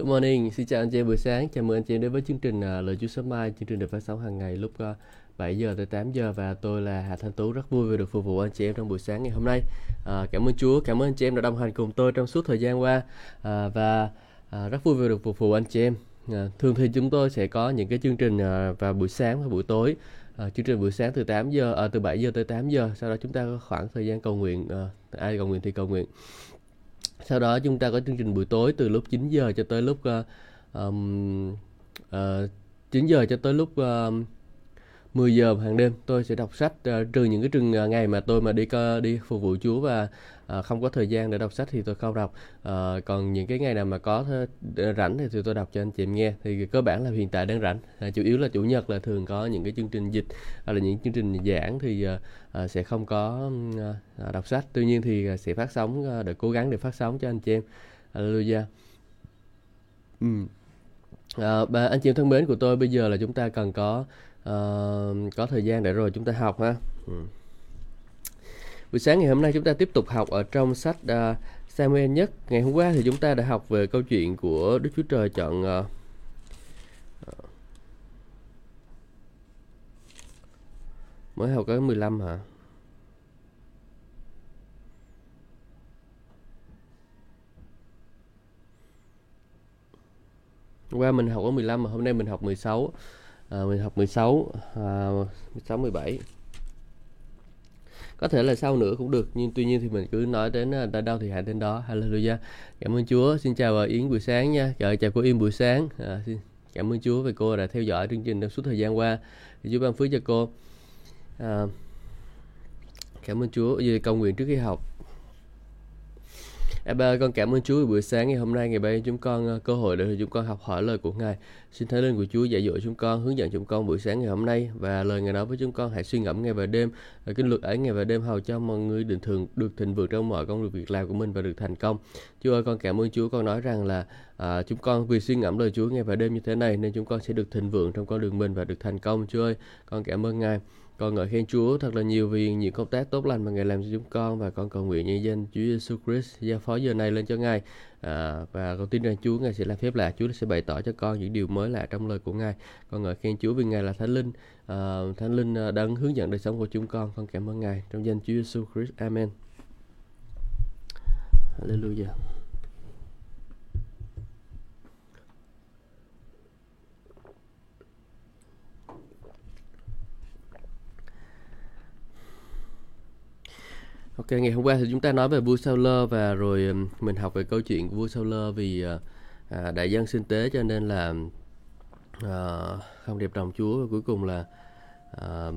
Good morning, xin chào anh chị em buổi sáng. Chào mừng anh chị em đến với chương trình à, Lời Chúa sớm mai, chương trình được phát sóng hàng ngày lúc à, 7 giờ tới 8 giờ và tôi là Hà Thanh Tú rất vui vì được phục vụ anh chị em trong buổi sáng ngày hôm nay. À, cảm ơn Chúa, cảm ơn anh chị em đã đồng hành cùng tôi trong suốt thời gian qua à, và à, rất vui vì được phục vụ anh chị em. À, thường thì chúng tôi sẽ có những cái chương trình à, vào buổi sáng và buổi tối. À, chương trình buổi sáng từ 8 giờ à, từ 7 giờ tới 8 giờ, sau đó chúng ta có khoảng thời gian cầu nguyện à, ai cầu nguyện thì cầu nguyện sau đó chúng ta có chương trình buổi tối từ lúc 9 giờ cho tới lúc uh, um, uh, 9 giờ cho tới lúc ờ, uh, 10 giờ hàng đêm tôi sẽ đọc sách uh, trừ những cái trường uh, ngày mà tôi mà đi uh, đi phục vụ Chúa và Ờ, không có thời gian để đọc sách thì tôi không đọc à, còn những cái ngày nào mà có th- rảnh thì, thì tôi đọc cho anh chị em nghe thì cơ bản là hiện tại đang rảnh à, chủ yếu là chủ nhật là thường có những cái chương trình dịch hoặc là những chương trình giảng thì à, sẽ không có à, đọc sách tuy nhiên thì sẽ phát sóng để cố gắng để phát sóng cho anh chị em Hallelujah ừ. À, bà anh chị em thân mến của tôi bây giờ là chúng ta cần có uh, có thời gian để rồi chúng ta học ha. Ừ. Buổi sáng ngày hôm nay chúng ta tiếp tục học ở trong sách uh, Samuel nhất. Ngày hôm qua thì chúng ta đã học về câu chuyện của Đức Chúa Trời chọn uh, mới học cái 15 hả? qua mình học có 15 mà hôm nay mình học 16 à, mình học 16 à, 16 17 có thể là sau nữa cũng được nhưng tuy nhiên thì mình cứ nói đến à, đã thì hãy đến đó. Hallelujah. Cảm ơn Chúa. Xin chào bà Yến buổi sáng nha. Chào chào cô Yên buổi sáng. À, xin cảm ơn Chúa vì cô đã theo dõi chương trình trong suốt thời gian qua. Chúa ban phước cho cô. À, cảm ơn Chúa. Về cầu nguyện trước khi học. Em ba con cảm ơn Chúa vì buổi sáng ngày hôm nay ngày ba chúng con ờ, cơ hội để chúng con học hỏi lời của Ngài. Xin Thánh linh của Chúa dạy dỗ chúng con, hướng dẫn chúng con buổi sáng ngày hôm nay và lời Ngài nói với chúng con hãy suy ngẫm ngày và đêm. Ờ, và kinh luật ấy ngày và đêm hầu cho mọi người định thường được thịnh vượng trong mọi công việc việc làm của mình và được thành công. Chúa ơi con cảm ơn Chúa con nói rằng là à, chúng con vì suy ngẫm lời Chúa ngày và đêm như thế này nên chúng con sẽ được thịnh vượng trong con đường mình và được thành công. Chúa ơi con cảm ơn Ngài. Con ngợi khen Chúa thật là nhiều vì những công tác tốt lành mà Ngài làm cho chúng con và con cầu nguyện nhân danh Chúa Giêsu Christ giao phó giờ này lên cho Ngài. À, và con tin rằng Chúa Ngài sẽ làm phép lạ Chúa sẽ bày tỏ cho con những điều mới lạ trong lời của Ngài. Con ngợi khen Chúa vì Ngài là Thánh Linh. À, Thánh Linh à, đang hướng dẫn đời sống của chúng con. Con cảm ơn Ngài trong danh Chúa Giêsu Christ. Amen. Hallelujah. Ok, ngày hôm qua thì chúng ta nói về vua Saul và rồi mình học về câu chuyện của vua Saul vì ờ, à, đại dân sinh tế cho nên là à, không đẹp lòng Chúa. Và cuối cùng là à,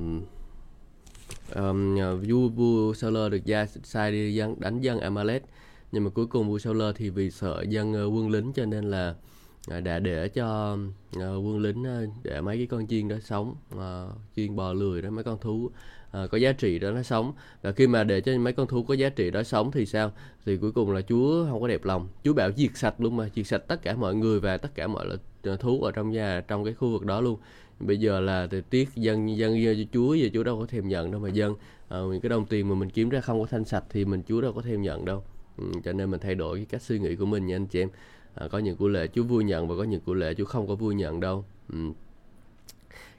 um, vua vua Saul được gia sai đi dân đánh dân Amalek. Nhưng mà cuối cùng vua Saul thì vì sợ dân ờ, quân lính cho nên là để đã để cho ờ, quân lính ờ, để mấy cái con chiên đó sống chiên bò lười đó mấy con thú có giá trị đó nó sống. Và khi mà để cho mấy con thú có giá trị đó sống thì sao? Thì cuối cùng là Chúa không có đẹp lòng. Chúa bảo diệt sạch luôn mà diệt sạch tất cả mọi người và tất cả mọi thú ở trong nhà trong cái khu vực đó luôn. Bây giờ là thời tiếc dân dân cho Chúa giờ Chúa đâu có thèm nhận đâu mà dân những cái đồng tiền mà mình kiếm ra không có thanh sạch thì mình Chúa đâu có thèm nhận đâu. Ừ, cho nên mình thay đổi cái cách suy nghĩ của mình nha anh chị em à, có những của lệ Chúa vui nhận và có những của lệ Chúa không có vui nhận đâu ừ.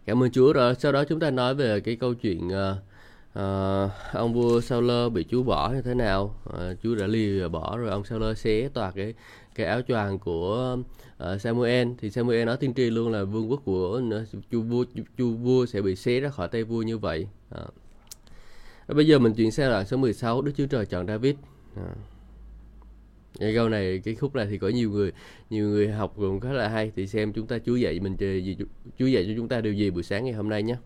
cảm ơn Chúa rồi sau đó chúng ta nói về cái câu chuyện uh, uh, ông vua Saul bị Chúa bỏ như thế nào uh, Chúa đã lìa bỏ rồi ông Saul xé toạc cái cái áo choàng của uh, Samuel thì Samuel nói tiên tri luôn là vương quốc của chu vua chu vua sẽ bị xé ra khỏi tay vua như vậy uh. bây giờ mình chuyển sang đoạn số 16 Đức Chúa Trời chọn David uh cái câu này cái khúc này thì có nhiều người nhiều người học cũng khá là hay. Thì xem chúng ta Chúa dạy mình gì Chúa dạy cho chúng ta điều gì buổi sáng ngày hôm nay nhé.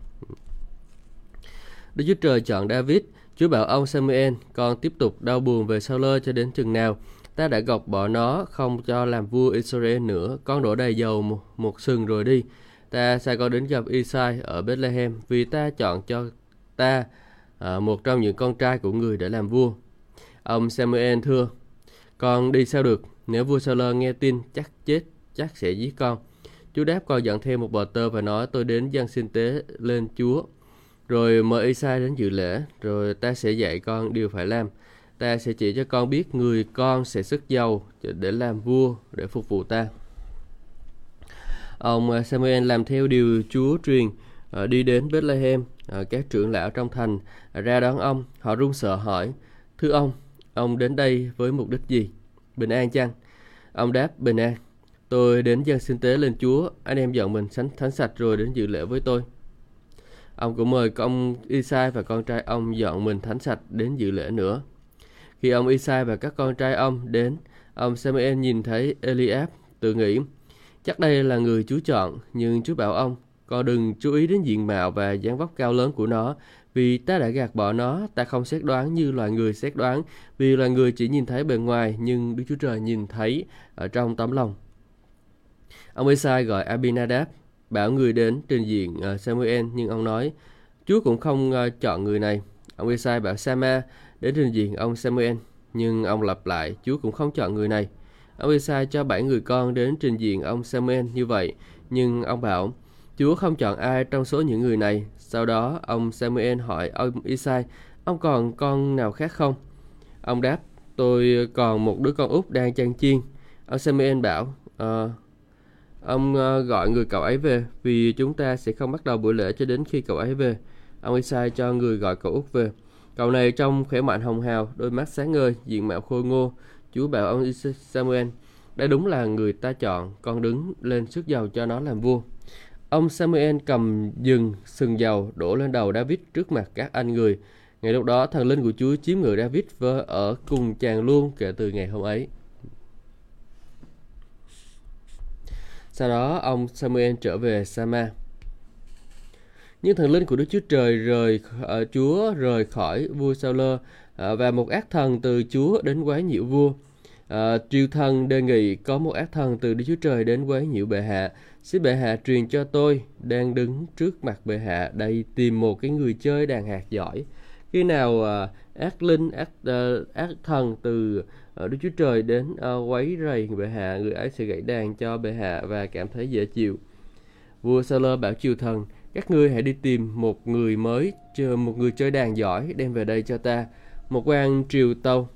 Đức Chúa Trời chọn David Chúa bảo ông Samuel con tiếp tục đau buồn về Saul cho đến chừng nào? Ta đã gọc bỏ nó không cho làm vua Israel nữa. Con đổ đầy dầu một, một sừng rồi đi. Ta sẽ con đến gặp Isai ở Bethlehem vì ta chọn cho ta à, một trong những con trai của người để làm vua. Ông Samuel thưa con đi sao được? Nếu vua Saul nghe tin, chắc chết, chắc sẽ giết con. Chúa đáp con dặn thêm một bờ tơ và nói, tôi đến dân sinh tế lên Chúa. Rồi mời Isai đến dự lễ, rồi ta sẽ dạy con điều phải làm. Ta sẽ chỉ cho con biết người con sẽ sức giàu để làm vua, để phục vụ ta. Ông à, Samuel làm theo điều Chúa truyền à, đi đến Bethlehem à, các trưởng lão trong thành ra đón ông. Họ run sợ hỏi, thưa ông ông đến đây với mục đích gì? Bình an chăng? Ông đáp bình an tôi đến dân sinh tế lên Chúa anh em dọn mình sánh thánh sạch rồi đến dự lễ với tôi. Ông cũng mời ông Isai và con trai ông dọn mình thánh sạch đến dự lễ nữa. Khi ông Isai và các con trai ông đến ông Samuel nhìn thấy Eliab tự nghĩ chắc đây là người Chúa chọn nhưng Chúa bảo ông con đừng chú ý đến diện mạo và dáng vóc cao lớn của nó, vì ta đã gạt bỏ nó, ta không xét đoán như loài người xét đoán, vì loài người chỉ nhìn thấy bề ngoài, nhưng Đức Chúa Trời nhìn thấy ở trong tấm lòng. Ông Esai gọi Abinadab, bảo người đến trình diện ờ, Samuel, nhưng ông nói, Chúa cũng không ờ, chọn người này. Ông Esai bảo Sama đến trình diện ông Samuel, nhưng ông lặp lại, Chúa cũng không chọn người này. Ông Esai cho bảy người con đến trình diện ông Samuel như vậy, nhưng ông bảo, Chúa không chọn ai trong số những người này. Sau đó, ông Samuel hỏi ông Isai, ông còn con nào khác không? Ông đáp, tôi còn một đứa con út đang chăn chiên. Ông Samuel bảo, à, ông ờ, gọi người cậu ấy về vì chúng ta sẽ không bắt đầu buổi lễ cho đến khi cậu ấy về. Ông Isai cho người gọi cậu út về. Cậu này trông khỏe mạnh hồng hào, đôi mắt sáng ngời, diện mạo khôi ngô. Chúa bảo ông Samuel, đây đúng là người ta chọn, con đứng lên sức giàu cho nó làm vua. Ông Samuel cầm dừng sừng dầu đổ lên đầu David trước mặt các anh người. Ngày lúc đó, thần linh của Chúa chiếm ngự David và ở cùng chàng luôn kể từ ngày hôm ấy. Sau đó, ông Samuel trở về Sama. Nhưng thần linh của Đức Chúa Trời rời uh, Chúa rời khỏi vua Saul uh, và một ác thần từ Chúa đến quái nhiễu vua. Uh, triều thần đề nghị có một ác thần từ Đức Chúa Trời đến quái nhiễu bệ hạ Xin bệ hạ truyền cho tôi đang đứng trước mặt bệ hạ đây tìm một cái người chơi đàn hạt giỏi. Khi nào uh, ác linh, ác uh, ác thần từ uh, Đức Chúa Trời đến uh, quấy rầy bệ hạ, người ấy sẽ gãy đàn cho bệ hạ và cảm thấy dễ chịu. Vua Sa bảo triều thần, các ngươi hãy đi tìm một người mới, một người chơi đàn giỏi đem về đây cho ta. Một quan triều tâu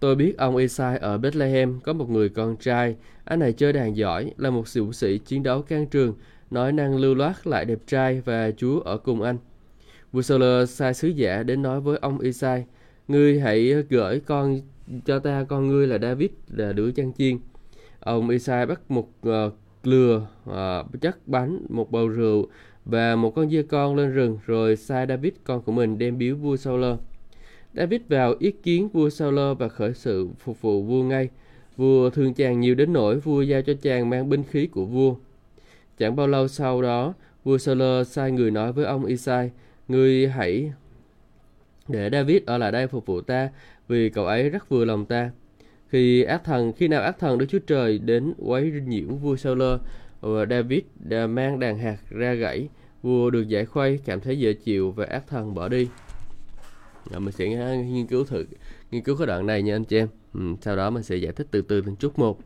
Tôi biết ông Esai ở Bethlehem có một người con trai. Anh này chơi đàn giỏi, là một sĩ sĩ chiến đấu can trường, nói năng lưu loát lại đẹp trai và Chúa ở cùng anh. Vua Saul sai sứ giả đến nói với ông Isai, Ngươi hãy gửi con cho ta con ngươi là David là đứa chăn chiên. Ông Isai bắt một uh, lừa, uh, chất bánh, một bầu rượu và một con dê con lên rừng rồi sai David con của mình đem biếu vua Saul. David vào ý kiến vua Saul và khởi sự phục vụ vua ngay. Vua thương chàng nhiều đến nỗi vua giao cho chàng mang binh khí của vua. Chẳng bao lâu sau đó, vua Saul sai người nói với ông Isai, Ngươi hãy để David ở lại đây phục vụ ta, vì cậu ấy rất vừa lòng ta. Khi ác thần, khi nào ác thần Đức Chúa Trời đến quấy nhiễu vua Saul, và ờ, David đã mang đàn hạt ra gãy, vua được giải khuây, cảm thấy dễ chịu và ác thần bỏ đi. Rồi mình sẽ nghiên cứu thử nghiên cứu cái đoạn này nha anh chị em. Ừ, sau đó mình sẽ giải thích từ từ từng chút một.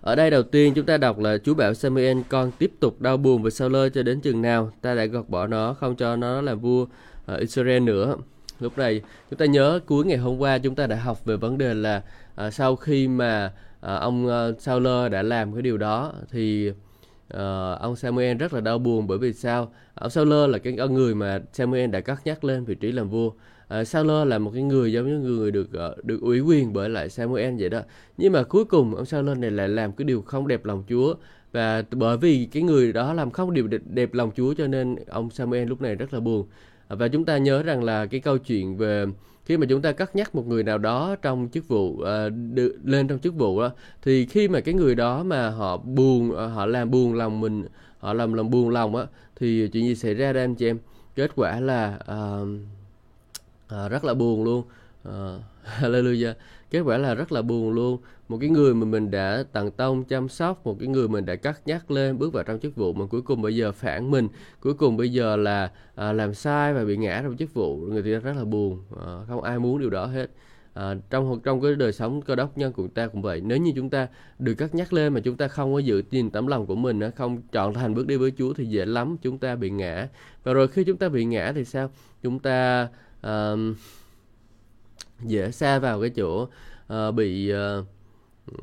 Ở đây đầu tiên chúng ta đọc là Chúa bảo Samuel con tiếp tục đau buồn về lơ cho đến chừng nào ta đã gọt bỏ nó không cho nó làm vua uh, Israel nữa. Lúc này chúng ta nhớ cuối ngày hôm qua chúng ta đã học về vấn đề là uh, sau khi mà uh, ông uh, lơ đã làm cái điều đó thì uh, ông Samuel rất là đau buồn bởi vì sao ông Saul là cái người mà Samuel đã cắt nhắc lên vị trí làm vua Ờ, uh, Saul là một cái người giống như người được uh, được ủy quyền bởi lại Samuel vậy đó. Nhưng mà cuối cùng ông Saul này lại làm cái điều không đẹp lòng Chúa. Và bởi vì cái người đó làm không điều đẹp, đẹp lòng Chúa cho nên ông Samuel lúc này rất là buồn. Ờ, và chúng ta nhớ rằng là cái câu chuyện về khi mà chúng ta cất nhắc một người nào đó trong chức vụ uh, được lên trong chức vụ đó thì khi mà cái người đó mà họ buồn uh, họ làm buồn lòng mình họ làm làm buồn lòng á thì chuyện gì xảy ra đây anh chị em? Kết quả là uh, à, rất là buồn luôn. À, hallelujah. Kết quả là rất là buồn luôn. Một cái người mà mình đã tận tông chăm sóc một cái người mình đã cắt nhắc lên bước vào trong chức vụ mà cuối cùng bây giờ phản mình cuối cùng bây giờ là à, làm sai và bị ngã trong chức vụ người ta rất là buồn. À, không ai muốn điều đó hết. À, trong trong cái đời sống cơ đốc nhân của chúng ta cũng vậy. Nếu như chúng ta được cắt nhắc lên mà chúng ta không có giữ gìn tấm lòng của mình không chọn thành bước đi với Chúa thì dễ lắm chúng ta bị ngã. Và rồi khi chúng ta bị ngã thì sao? Chúng ta uh, dễ xa vào cái chỗ uh, bị uh,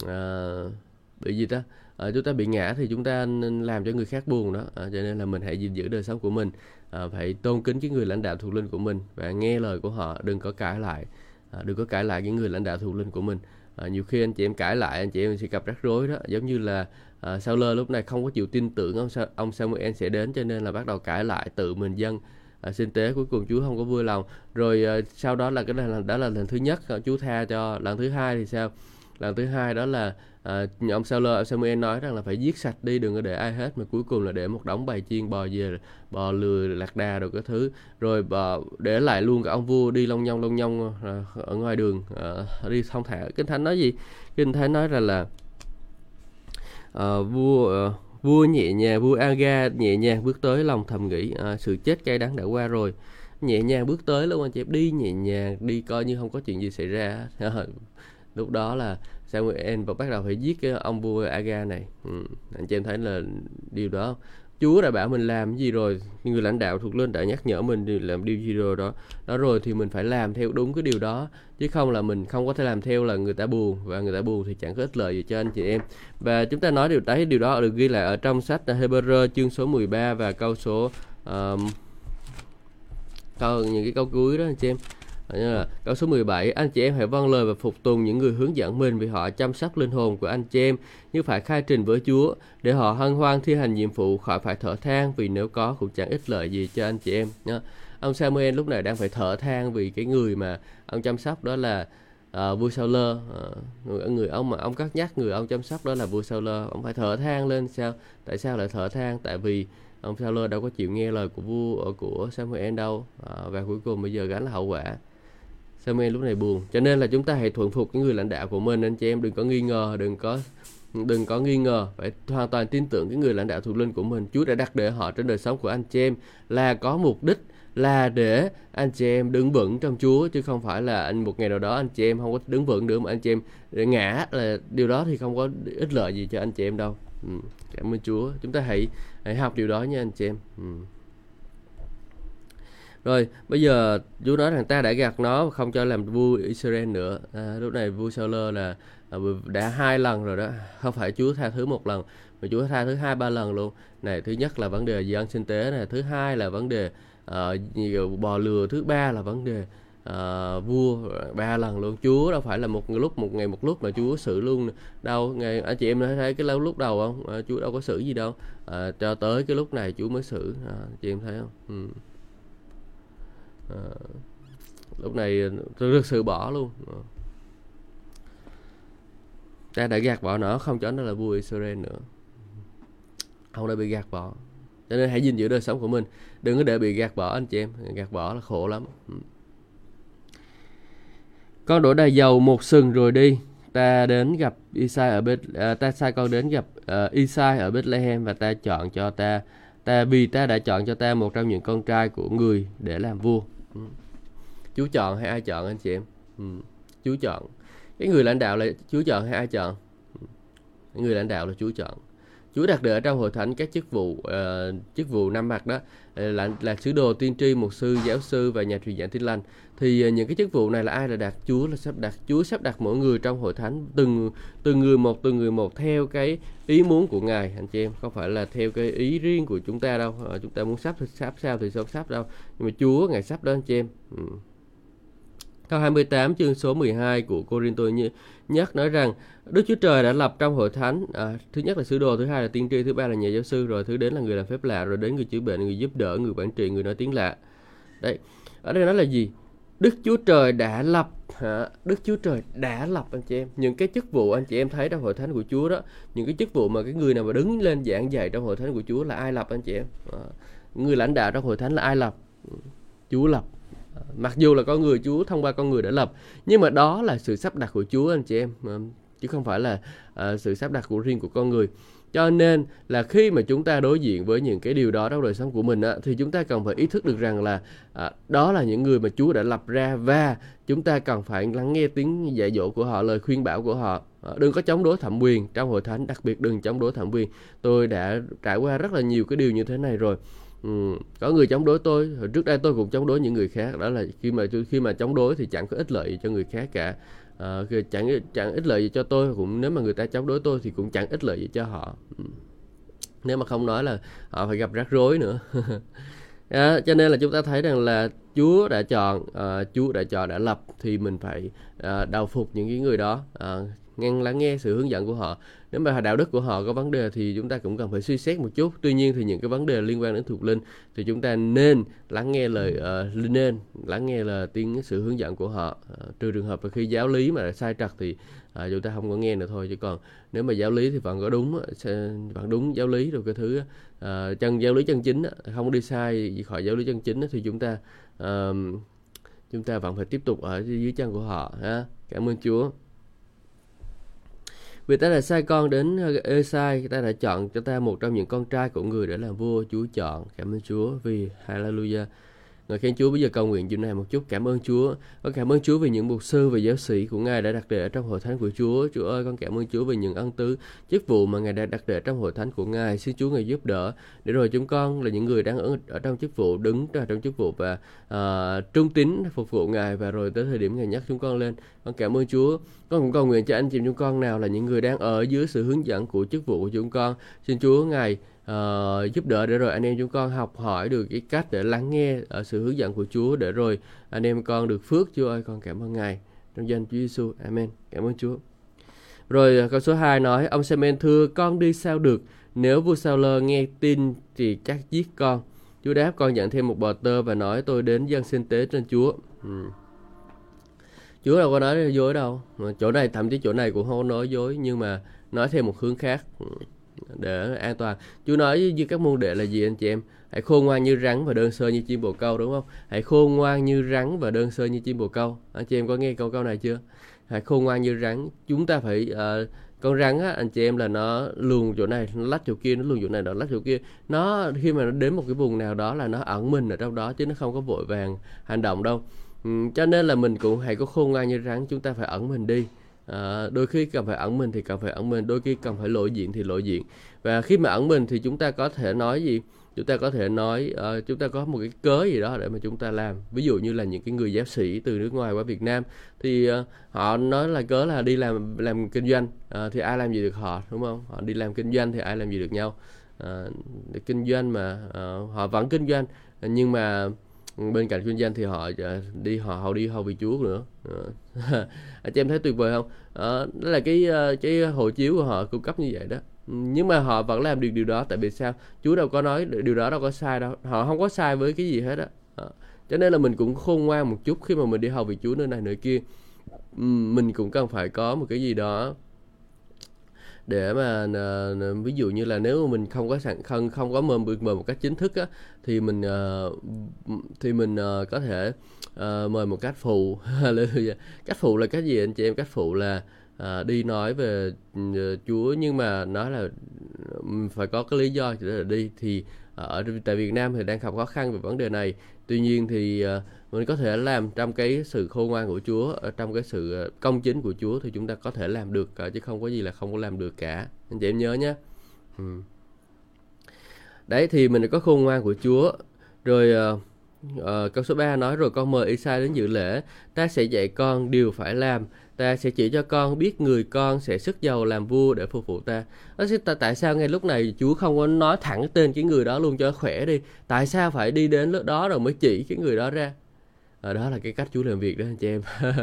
uh, bị gì ta? À, chúng ta bị ngã thì chúng ta làm cho người khác buồn đó. À, cho nên là mình hãy gìn giữ đời sống của mình. À, phải tôn kính cái người lãnh đạo thuộc linh của mình và nghe lời của họ đừng có cãi lại. À, đừng có cãi lại những người lãnh đạo thuộc linh của mình. À, nhiều khi anh chị em cãi lại anh chị em sẽ gặp rắc rối đó. Giống như là à, lơ lúc này không có chịu tin tưởng ông ông Samuel sẽ đến cho nên là bắt đầu cãi lại tự mình dân à, sinh tế cuối cùng Chúa không có vui lòng. Rồi à, sau đó là cái này là đó là lần thứ nhất à, Chúa tha cho lần thứ hai thì sao? Lần thứ hai đó là à, ông Sauler ông Samuel nói rằng là phải giết sạch đi đừng có để ai hết mà cuối cùng là để một đống bài chiên bò về bò lừa lạc đà rồi cái thứ. Rồi bò để lại luôn cả ông vua đi long nhong long nhong à, ở ngoài đường à, đi thông thả. Kinh thánh nói gì? Kinh thánh nói rằng là à, vua à, vua nhẹ nhàng vua Aga nhẹ nhàng bước tới lòng thầm nghĩ à, sự chết cay đắng đã qua rồi nhẹ nhàng bước tới luôn anh chị đi nhẹ nhàng đi coi như không có chuyện gì xảy ra lúc đó là Samuel và bắt đầu phải giết cái ông vua Aga này ừ. anh chị em thấy là điều đó Chúa đã bảo mình làm gì rồi. Người lãnh đạo thuộc lên đã nhắc nhở mình làm điều gì rồi đó. Đó rồi thì mình phải làm theo đúng cái điều đó. Chứ không là mình không có thể làm theo là người ta buồn. Và người ta buồn thì chẳng có ích lợi gì cho anh chị em. Và chúng ta nói điều đấy điều đó được ghi lại ở trong sách Hebrew chương số 13 và câu số um, câu những cái câu cuối đó anh chị em như là câu số 17 anh chị em hãy vâng lời và phục tùng những người hướng dẫn mình vì họ chăm sóc linh hồn của anh chị em như phải khai trình với Chúa để họ hân hoan thi hành nhiệm vụ khỏi phải thở than vì nếu có cũng chẳng ích lợi gì cho anh chị em. Nhá. Ông Samuel lúc này đang phải thở than vì cái người mà ông chăm sóc đó là uh, vua Saul uh, người, ông mà ông cắt nhắc người ông chăm sóc đó là vua Saul ông phải thở than lên. Sao? Tại sao lại thở than? Tại vì ông Saul đâu có chịu nghe lời của vua ờ, của Samuel đâu. Uh, và cuối cùng bây giờ gánh là hậu quả. Samuel lúc này buồn? Cho nên là chúng ta hãy thuận phục những người lãnh đạo của mình. Anh chị em đừng có nghi ngờ, đừng có đừng có nghi ngờ. Phải hoàn toàn tin tưởng cái người lãnh đạo thuộc linh của mình. Chúa đã đặt để họ trên đời sống của anh chị em là có mục đích, là để anh chị em đứng vững trong Chúa, chứ không phải là anh một ngày nào đó anh chị em không có đứng vững được mà anh chị em ngã là điều đó thì không có ích lợi gì cho anh chị em đâu. Ừ. cảm ơn Chúa. Chúng ta hãy hãy học điều đó nha anh chị em. Ừ. Rồi, bây giờ Chúa nói rằng ta đã gạt nó không cho làm vua Israel nữa. À, lúc này vua Saul là à, đã hai lần rồi đó, không phải Chúa tha thứ một lần, mà Chúa tha thứ hai ba lần luôn. Này, thứ nhất là vấn đề dân ăn sinh tế này, thứ hai là vấn đề uh, bò lừa, thứ ba là vấn đề uh, vua ba lần luôn. Chúa đâu phải là một lúc một ngày một lúc mà chúa xử luôn đâu ngày anh chị em thấy cái lâu lúc đầu không? Uh, chúa đâu có xử gì đâu. Uh, cho tới cái lúc này chúa mới xử. Uh, chị em thấy không? Ừ à, lúc này tôi thực sự bỏ luôn. Ờ. À. ta đã gạt bỏ nó không cho nó là vua Israel nữa. Không đã bị gạt bỏ. Cho nên hãy gìn giữ đời sống của mình. Đừng có để bị gạt bỏ anh chị em. Gạt bỏ là khổ lắm. Ừ. Con đổ đầy dầu một sừng rồi đi. Ta đến gặp Isai ở Beth, à, ta sai con đến gặp uh, Isai ở Bethlehem và ta chọn cho ta ta vì ta đã chọn cho ta một trong những con trai của người để làm vua chú chọn hay ai chọn anh chị em? Ừ. chú chọn. Cái người lãnh đạo là chú chọn hay ai chọn? Ừ. người lãnh đạo là chú chọn. Chúa đặt để ở trong hội thánh các chức vụ uh, chức vụ năm mặt đó ờ, là là sứ đồ tiên tri mục sư giáo sư và nhà truyền giảng tin lành. Thì uh, những cái chức vụ này là ai là đặt? Chúa là sắp đặt Chúa sắp đặt mỗi người trong hội thánh từng từng người một từng người một theo cái ý muốn của ngài anh chị em. Không phải là theo cái ý riêng của chúng ta đâu uh, chúng ta muốn sắp thì sắp sao thì sắp sắp đâu. Nhưng mà Chúa ngài sắp đó anh chị em. Ừ. Câu 28 chương số 12 của Corinto nhắc nói rằng Đức Chúa Trời đã lập trong hội thánh à, thứ nhất là sứ đồ, thứ hai là tiên tri, thứ ba là nhà giáo sư, rồi thứ đến là người làm phép lạ, rồi đến người chữa bệnh, người giúp đỡ, người quản trị, người nói tiếng lạ. Đấy, ở đây nói là gì? Đức Chúa Trời đã lập hả? Đức Chúa Trời đã lập anh chị em những cái chức vụ anh chị em thấy trong hội thánh của Chúa đó những cái chức vụ mà cái người nào mà đứng lên giảng dạy trong hội thánh của Chúa là ai lập anh chị em à, người lãnh đạo trong hội thánh là ai lập ừ, Chúa lập mặc dù là con người Chúa thông qua con người đã lập nhưng mà đó là sự sắp đặt của Chúa anh chị em ờ, chứ không phải là uh, sự sắp đặt của riêng của con người cho nên là khi mà chúng ta đối diện với những cái điều đó trong đời sống của mình á, thì chúng ta cần phải ý thức được rằng là à, đó là những người mà Chúa đã lập ra và chúng ta cần phải lắng nghe tiếng dạy dỗ của họ, lời khuyên bảo của họ. À, đừng có chống đối thẩm quyền trong hội thánh, đặc biệt đừng chống đối thẩm quyền. Tôi đã trải qua rất là nhiều cái điều như thế này rồi. Ừ, có người chống đối tôi. Trước đây tôi cũng chống đối những người khác. Đó là khi mà khi mà chống đối thì chẳng có ích lợi cho người khác cả. À, chẳng chẳng ích lợi gì cho tôi. Cũng nếu mà người ta chống đối tôi thì cũng chẳng ích lợi gì cho họ. Ừ. nếu mà không nói là họ phải gặp rắc rối nữa. À, cho nên là chúng ta thấy rằng là Chúa đã chọn uh, Chúa đã chọn đã lập thì mình phải ờ, uh, đầu phục những cái người đó uh, ngăn lắng nghe sự hướng dẫn của họ. Nếu mà đạo đức của họ có vấn đề thì chúng ta cũng cần phải suy xét một chút. Tuy nhiên thì những cái vấn đề liên quan đến thuộc linh thì chúng ta nên lắng nghe lời uh, nên lắng nghe là tiếng sự hướng dẫn của họ. Uh, trừ trường hợp là khi giáo lý mà sai trật thì uh, chúng ta không có nghe nữa thôi. Chứ còn nếu mà giáo lý thì vẫn có đúng vẫn đúng giáo lý rồi cái thứ uh, chân giáo lý chân chính không đi sai khỏi giáo lý chân chính thì chúng ta uh, chúng ta vẫn phải tiếp tục ở dưới chân của họ ha. Cảm ơn Chúa. Vì ta đã sai con đến ê sai ta đã chọn cho ta một trong những con trai của người để làm vua chúa chọn. Cảm ơn chúa vì hallelujah Ngài khen Chúa bây giờ cầu nguyện chuyện này một chút cảm ơn Chúa. Con cảm ơn Chúa vì những mục sư và giáo sĩ của Ngài đã đặt để ở trong hội thánh của Chúa. Chúa ơi, con cảm ơn Chúa vì những ân tứ chức vụ mà Ngài đã đặt để trong hội thánh của Ngài. Xin Chúa Ngài giúp đỡ để rồi chúng con là những người đang ở, ở trong chức vụ đứng trong chức vụ và uh, trung tín phục vụ Ngài và rồi tới thời điểm Ngài nhắc chúng con lên. Con cảm ơn Chúa. Con cũng cầu nguyện cho anh chị chúng con nào là những người đang ở dưới sự hướng dẫn của chức vụ của chúng con. Xin Chúa Ngài uh, giúp đỡ để rồi anh em chúng con học hỏi được cái cách để lắng nghe ở sự hướng dẫn của Chúa để rồi anh em con được phước. Chúa ơi con cảm ơn Ngài. Trong danh Chúa Giêsu Amen. Cảm ơn Chúa. Rồi ờ, câu số 2 nói ông Semen thưa con đi sao được? Nếu vua Sao Lơ nghe tin thì chắc giết con. Chúa đáp con nhận thêm một bò tơ và nói tôi đến dân sinh tế trên Chúa. Ừ. Chúa đâu có nói dối đâu. Chỗ này thậm chí chỗ này cũng không nói dối nhưng mà nói thêm một hướng khác. Ừ để an toàn. Chú nói như các môn đệ là gì anh chị em? Hãy khôn ngoan như rắn và đơn sơ như chim bồ câu đúng không? Hãy khôn ngoan như rắn và đơn sơ như chim bồ câu. Anh chị em có nghe câu câu này chưa? Hãy khôn ngoan như rắn. Chúng ta phải uh, con rắn á, anh chị em là nó luồn chỗ này nó lách chỗ kia nó luồn chỗ này nó lách chỗ kia. Nó khi mà nó đến một cái vùng nào đó là nó ẩn mình ở trong đó chứ nó không có vội vàng hành động đâu. Ừ, cho nên là mình cũng hãy có khôn ngoan như rắn chúng ta phải ẩn mình đi à, đôi khi cần phải ẩn mình thì cần phải ẩn mình đôi khi cần phải lộ diện thì lộ diện. Và khi mà ẩn mình thì chúng ta có thể nói gì? Chúng ta có thể nói uh, chúng ta có một cái cớ gì đó để mà chúng ta làm. Ví dụ như là những cái người giáo sĩ từ nước ngoài qua Việt Nam thì uh, họ nói là cớ là đi làm làm kinh doanh uh, thì ai làm gì được họ đúng không? Họ đi làm kinh doanh thì ai làm gì được nhau. Uh, kinh doanh mà uh, họ vẫn kinh doanh nhưng mà Ừ, bên cạnh kinh doanh thì họ ờ, đi họ họ đi hầu vì Chúa nữa. Ờ. À, Anh chị em thấy tuyệt vời không? Đó, đó là cái cái hộ chiếu của họ cung cấp như vậy đó. Ừ, nhưng mà họ vẫn làm được điều đó tại vì sao? Chúa đâu có nói điều đó đâu có sai đâu. Họ không có sai với cái gì hết đó, cho nên là mình cũng khôn ngoan một chút khi mà mình đi hầu vì Chúa nơi này nơi kia. Ừ, mình cũng cần phải có một cái gì đó để mà uh, ví dụ như là nếu mà mình không có sẵn không không có mời mời một cách chính thức á thì mình uh, thì mình uh, có thể uh, mời một cách phụ. Cách phụ là cái gì anh chị em? Cách phụ là đi nói về ừ, Chúa nhưng mà nói là ừ, phải có cái lý do để đi. Thì ở tại Việt Nam thì đang gặp khó khăn về vấn đề này. Tuy nhiên thì mình có thể làm trong cái sự khôn ngoan của Chúa ở trong cái sự ờ, công chính của Chúa thì chúng ta có thể làm được ờ, chứ không có gì là không có làm được cả. Anh chị em nhớ nhé ừ. đấy thì mình có khôn ngoan của Chúa. Rồi uh, uh, câu số 3 nói rồi con mời Isai đến dự lễ. Ta sẽ dạy con điều phải làm. Ta sẽ chỉ cho con biết người con sẽ sức giàu làm vua để phục vụ ta. Đó ta tại sao ngay lúc này chúa không có nói thẳng tên cái người đó luôn cho khỏe đi? Tại sao phải đi đến lúc đó rồi mới chỉ cái người đó ra? À, đó là cái cách Chúa làm việc đó anh chị em.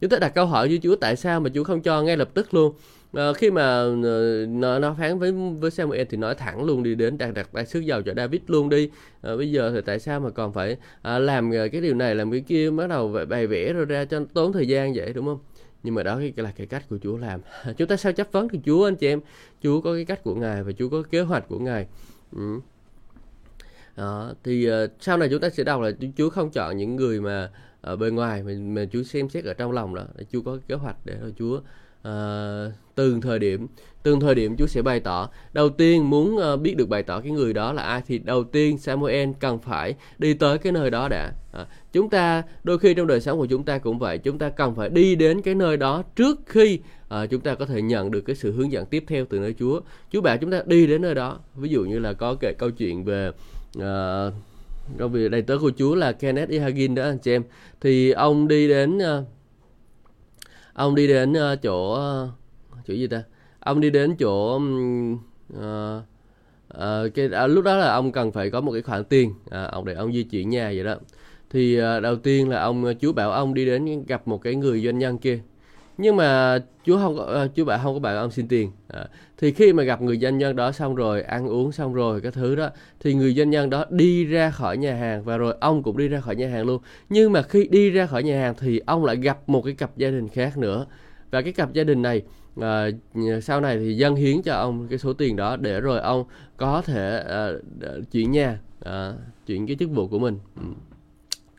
Chúng ta đặt câu hỏi với Chúa tại sao mà Chúa không cho ngay lập tức luôn? À, khi mà ờ, nó, nó phán với với Samuel thì nói thẳng luôn đi đến đặt đặt tay sức giàu cho David luôn đi. À, bây giờ thì tại sao mà còn phải à, làm cái điều này làm cái kia bắt đầu bày vẽ rồi ra cho tốn thời gian vậy đúng không? Nhưng mà đó là cái cách của Chúa làm. Chúng ta sao chấp vấn thì Chúa anh chị em? Chúa có cái cách của Ngài và Chúa có kế hoạch của Ngài. Ừ đó thì uh, sau này chúng ta sẽ đọc là Chúa không chọn những người mà ở bên ngoài mình mà Chúa xem xét ở trong lòng đó Chúa có kế hoạch để rồi Chúa uh, từng thời điểm từng thời điểm Chúa sẽ bày tỏ. Đầu tiên muốn uh, biết được bày tỏ cái người đó là ai thì đầu tiên Samuel cần phải đi tới cái nơi đó đã. À, chúng ta đôi khi trong đời sống của chúng ta cũng vậy chúng ta cần phải đi đến cái nơi đó trước khi uh, chúng ta có thể nhận được cái sự hướng dẫn tiếp theo từ nơi Chúa. Chúa bảo chúng ta đi đến nơi đó. Ví dụ như là có kể câu chuyện về uh, công việc đầy tớ của Chúa là Kenneth E. Hagin đó anh chị em. Thì ông đi đến uh, ông đi đến uh, chỗ uh, chỗ gì ta? Ông đi đến chỗ uh, uh, cái uh, lúc đó là ông cần phải có một cái khoản tiền uh, ông để ông di chuyển nhà vậy đó. Thì uh, đầu tiên là ông chú bảo ông đi đến gặp một cái người doanh nhân kia nhưng mà chú không có ờ, chú bạn không có bảo ông xin tiền. À, thì khi mà gặp người doanh nhân đó xong rồi ăn uống xong rồi cái thứ đó thì người doanh nhân đó đi ra khỏi nhà hàng và rồi ông cũng đi ra khỏi nhà hàng luôn. Nhưng mà khi đi ra khỏi nhà hàng thì ông lại gặp một cái cặp gia đình khác nữa. Và cái cặp gia đình này à, sau này thì dân hiến cho ông cái số tiền đó để rồi ông có thể à, chuyển nhà à, chuyển cái chức vụ của mình. Ừ.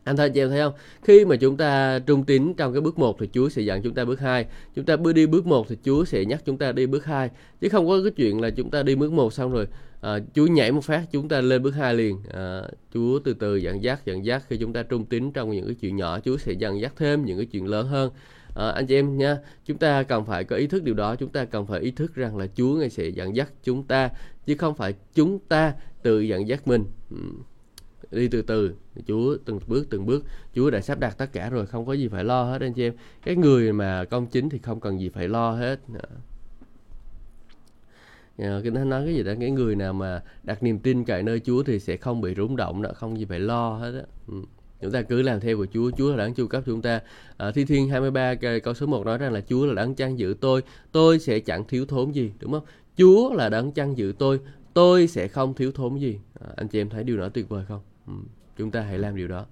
Anh thấy chị em thấy không? Khi mà chúng ta trung tín trong cái bước 1 thì Chúa sẽ dẫn chúng ta bước 2. Chúng ta bước đi bước 1 thì Chúa sẽ nhắc chúng ta đi bước 2. Chứ không có cái chuyện là chúng ta đi bước 1 xong rồi à, Chúa nhảy một phát chúng ta lên bước 2 liền. À, Chúa từ từ dẫn dắt dẫn dắt khi chúng ta trung tín trong những cái chuyện nhỏ Chúa sẽ dẫn dắt thêm những cái chuyện lớn hơn. À, anh chị em nha, chúng ta cần phải có ý thức điều đó, chúng ta cần phải ý thức rằng là Chúa ngài sẽ dẫn dắt chúng ta chứ không phải chúng ta tự dẫn dắt mình. Đi từ từ. Chúa từng bước từng bước. Chúa đã sắp đặt tất cả rồi không có gì phải lo hết anh chị em. Cái người mà công chính thì không cần gì phải lo hết. Ờ, cái nó nói cái gì đó cái người nào mà đặt niềm tin cậy nơi Chúa thì sẽ không bị rúng động đó không gì phải lo hết á. Ừ. chúng ta cứ làm theo của Chúa. Chúa là đáng chu cấp chúng ta. À, Thi Thiên 23 câu số 1 nói rằng là Chúa là đáng chăn giữ tôi. Tôi sẽ chẳng thiếu thốn gì đúng không? Chúa là đáng chăn giữ tôi. Tôi sẽ không thiếu thốn gì. À, anh chị em thấy điều đó tuyệt vời không? Ừ, chúng ta hãy làm điều đó.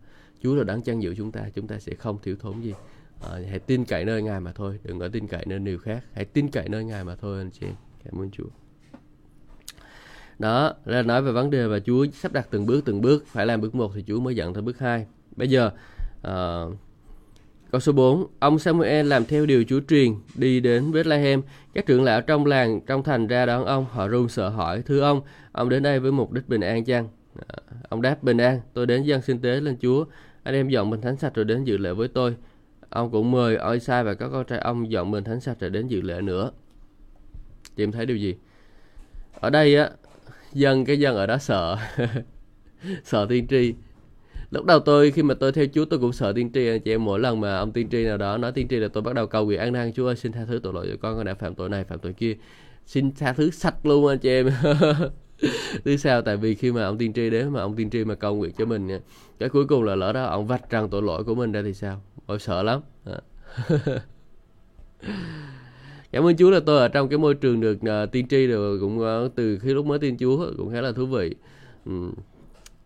Chúa là đáng chăn giữ chúng ta chúng ta sẽ không thiếu thốn gì. À, hãy tin cậy nơi Ngài mà thôi đừng có tin cậy nơi điều khác. Hãy tin cậy nơi Ngài mà thôi anh chị cảm ơn Chúa. Đó là nói về vấn đề và Chúa sắp đặt từng bước từng bước phải làm bước một thì Chúa mới dẫn tới bước hai. Bây giờ uh, câu số 4 ông Samuel làm theo điều Chúa truyền đi đến Bethlehem. Các trưởng lão trong làng trong thành ra đón ông họ run sợ hỏi thưa ông ông đến đây với mục đích bình an chăng? Ờ, ông đáp bình an, tôi đến dân sinh tế lên Chúa. Anh em dọn mình thánh sạch rồi đến dự lễ với tôi. Ông cũng mời oi sai và các con trai ông dọn mình thánh sạch rồi đến dự lễ nữa. Chị em thấy điều gì? Ở đây á, dân cái dân ở đó sợ. sợ tiên tri. Lúc đầu tôi khi mà tôi theo Chúa tôi cũng sợ tiên tri anh chị em mỗi lần mà ông tiên tri nào đó nói tiên tri là tôi bắt đầu cầu nguyện an năn Chúa ơi xin tha thứ tội lỗi cho con con đã phạm tội này phạm tội kia xin tha thứ sạch luôn anh chị em lý sao? Tại vì khi mà ông tiên tri đến mà ông tiên tri mà cầu nguyện cho mình cái cuối cùng là lỡ đó ông vạch trần tội lỗi của mình ra thì sao? Ôi sợ lắm. Dạ. Cảm ơn Chúa là tôi ở trong cái môi trường được uh, tiên tri rồi cũng uh, từ khi lúc mới tin Chúa cũng khá là thú vị. Ừ.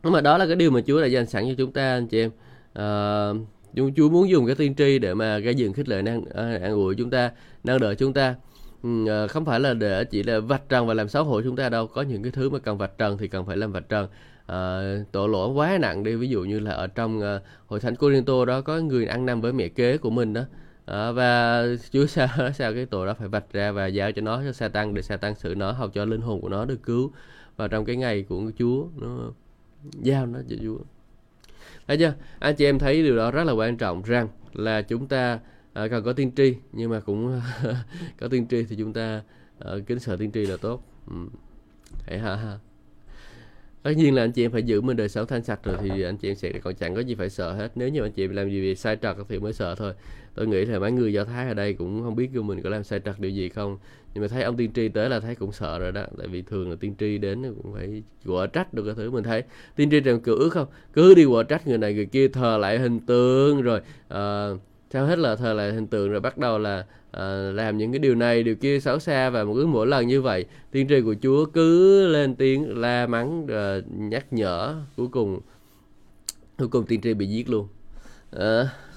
Nhưng mà đó là cái điều mà Chúa đã dành sẵn cho chúng ta anh chị em. Uh, Chúa muốn dùng cái tiên tri để mà gây dựng khích lệ năng an ủi chúng ta, nâng đỡ chúng ta. Ừ, ờ, không phải là để chỉ là vạch trần và làm xấu hổ chúng ta đâu. Có những cái thứ mà cần vạch trần thì cần phải làm vạch trần. Ờ, à, tội lỗi quá nặng đi. Ví dụ như là ở trong uh, hội thánh Corinto đó có người ăn năn với mẹ kế của mình đó. À, và Chúa sao sao cái tội đó phải vạch ra và giao cho nó cho sa tăng để sa tăng xử nó hầu cho linh hồn của nó được cứu và trong cái ngày của Chúa. Nó giao nó cho Chúa. Thấy chưa? Anh chị em thấy điều đó rất là quan trọng rằng là chúng ta Ờ, à, cần có tiên tri nhưng mà cũng có tiên tri thì chúng ta à, kính sợ tiên tri là tốt. Ừ. hãy ha ha. Tất nhiên là anh chị em phải giữ mình đời sống thanh sạch rồi thì anh chị em sẽ còn chẳng có gì phải sợ hết. Nếu như anh chị em làm gì sai trật thì mới sợ thôi. Tôi nghĩ là mấy người do thái ở đây cũng không biết của mình có làm sai trật điều gì không. Nhưng mà thấy ông tiên tri tới là thấy cũng sợ rồi đó tại vì thường là tiên tri đến cũng phải quở trách được cái thứ. Mình thấy tiên tri trong ước không? Cứ đi quở trách người này người kia thờ lại hình tượng rồi uh, theo hết là thờ lại hình tượng rồi bắt đầu là uh, làm những cái điều này điều kia xấu xa và cứ mỗi lần như vậy tiên tri của Chúa cứ lên tiếng la mắng rồi nhắc nhở cuối cùng cuối cùng tiên tri bị giết luôn. Uh,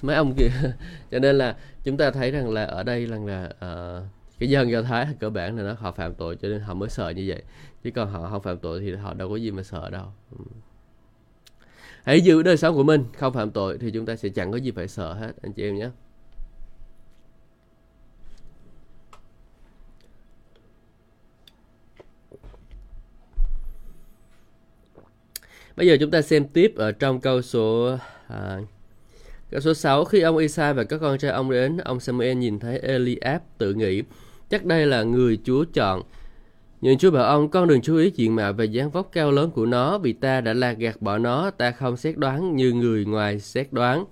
mấy ông kia cho nên là chúng ta thấy rằng là ở đây rằng là uh, cái dân do thái cơ bản là nó họ phạm tội cho nên họ mới sợ như vậy chứ còn họ không phạm tội thì họ đâu có gì mà sợ đâu. Ừ hãy giữ đời sống của mình không phạm tội thì chúng ta sẽ chẳng có gì phải sợ hết anh chị em nhé. Bây giờ chúng ta xem tiếp ở trong câu số à, câu số 6 khi ông Isai và các con trai ông đến, ông Samuel nhìn thấy Eliab tự nghĩ chắc đây là người Chúa chọn nhưng Chúa bảo ông con đừng chú ý diện mạo về dáng vóc cao lớn của nó vì ta đã lạc gạt bỏ nó, ta không xét đoán như người ngoài xét đoán.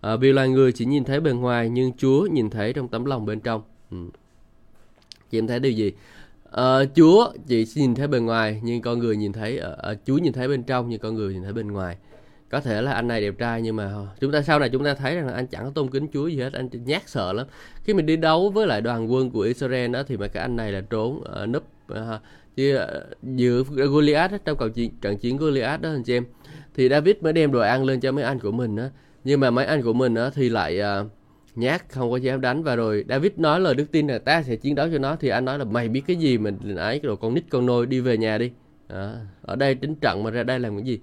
à, vì loài người chỉ nhìn thấy bề ngoài nhưng Chúa nhìn thấy trong tấm lòng bên trong ừ. chị em thấy điều gì à, Chúa chỉ nhìn thấy bề ngoài nhưng con người nhìn thấy à, Chúa nhìn thấy bên trong nhưng con người nhìn thấy bên ngoài có thể là anh này đẹp trai nhưng mà chúng ta sau này chúng ta thấy rằng là anh chẳng có tôn kính Chúa gì hết anh nhát sợ lắm khi mình đi đấu với lại đoàn quân của Israel đó thì mà cái anh này là trốn uh, núp uh, chứ ờ, giữa Goliath đó, trong trận chiến trận chiến Goliath đó anh chị em thì David mới đem đồ ăn lên cho mấy anh của mình á, nhưng mà mấy anh của mình á thì lại ờ, nhát không có dám đánh. Và rồi David nói lời đức tin là ta sẽ chiến đấu cho nó. Thì anh nói là mày biết cái gì mình ấy rồi con nít con nôi đi về nhà đi. Đó. ở đây tính trận mà ra đây làm cái gì?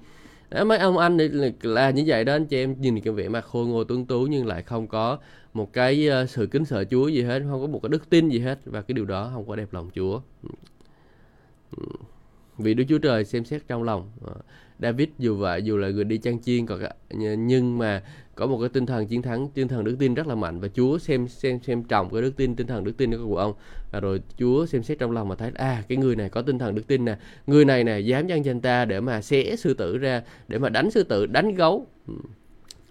Đó, mấy ông anh là, là như vậy đó anh chị em. Nhìn cái vẻ mặt khôi ngô tuấn tú nhưng lại không có một cái ờ, sự kính sợ Chúa gì hết không có một cái đức tin gì hết. Và cái điều đó không có đẹp lòng Chúa. Vì Đức Chúa Trời xem xét trong lòng ờ, David dù vậy dù là người đi chăn chiên còn nhưng mà có một cái tinh thần chiến thắng tinh thần đức tin rất là mạnh. Và Chúa xem xem xem trọng cái đức tin tinh thần đức tin của ông. Và rồi Chúa xem xét trong lòng mà thấy à cái người này có tinh thần đức tin nè. Người này nè dám nhân danh ta để mà xé sư tử ra để mà đánh sư tử đánh gấu. Ừ.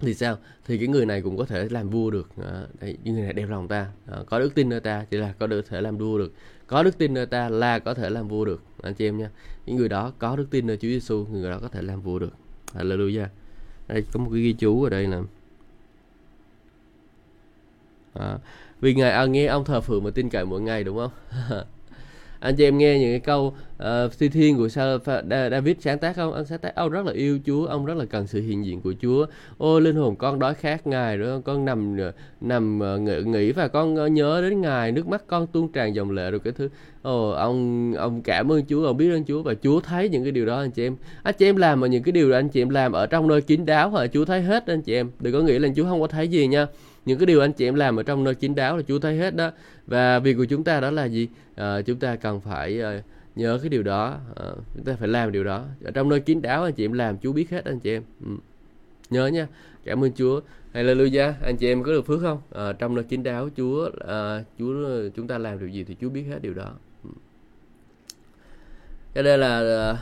Thì sao? Thì cái người này cũng có thể làm vua được. À, người này đẹp lòng ta. À, có đức tin nơi ta chỉ là có được thể làm vua được có đức tin nơi ta là có thể làm vua được. Anh chị em nha. Những người đó có đức tin nơi Chúa Giêsu người đó có thể làm vua được. Hallelujah. Đây có một cái ghi chú ở đây là à, vì ngài à, nghe ông thờ phượng và tin cậy mỗi ngày đúng không? anh chị em nghe những cái câu ờ, uh, thi thiên của sao David sáng tác không? Anh sáng tác ông rất là yêu Chúa ông rất là cần sự hiện diện của Chúa. Ô linh hồn con đói khát ngài rồi con nằm ờ, nằm ờ, uh, nghĩ, và con nhớ đến ngài nước mắt con tuôn tràn dòng lệ rồi cái thứ. Ồ ông ông cảm ơn Chúa ông biết ơn Chúa và Chúa thấy những cái điều đó anh chị em. Anh chị em làm mà những cái điều đó anh chị em làm ở trong nơi kín đáo hả? Chúa thấy hết anh chị em. Đừng có nghĩ là Chúa không có thấy gì nha những cái điều anh chị em làm ở trong nơi chính đáo là Chúa thấy hết đó. Và việc của chúng ta đó là gì? À, chúng ta cần phải à, nhớ cái điều đó. À, chúng ta phải làm điều đó. Ở trong nơi kín đáo anh chị em làm Chúa biết hết anh chị em. Ừ. nhớ nha. Cảm ơn Chúa. Hallelujah. Anh chị em có được phước không? À, trong nơi kín đáo Chúa à, Chúa chúng ta làm điều gì thì Chúa biết hết điều đó. Ừ. Cái đây là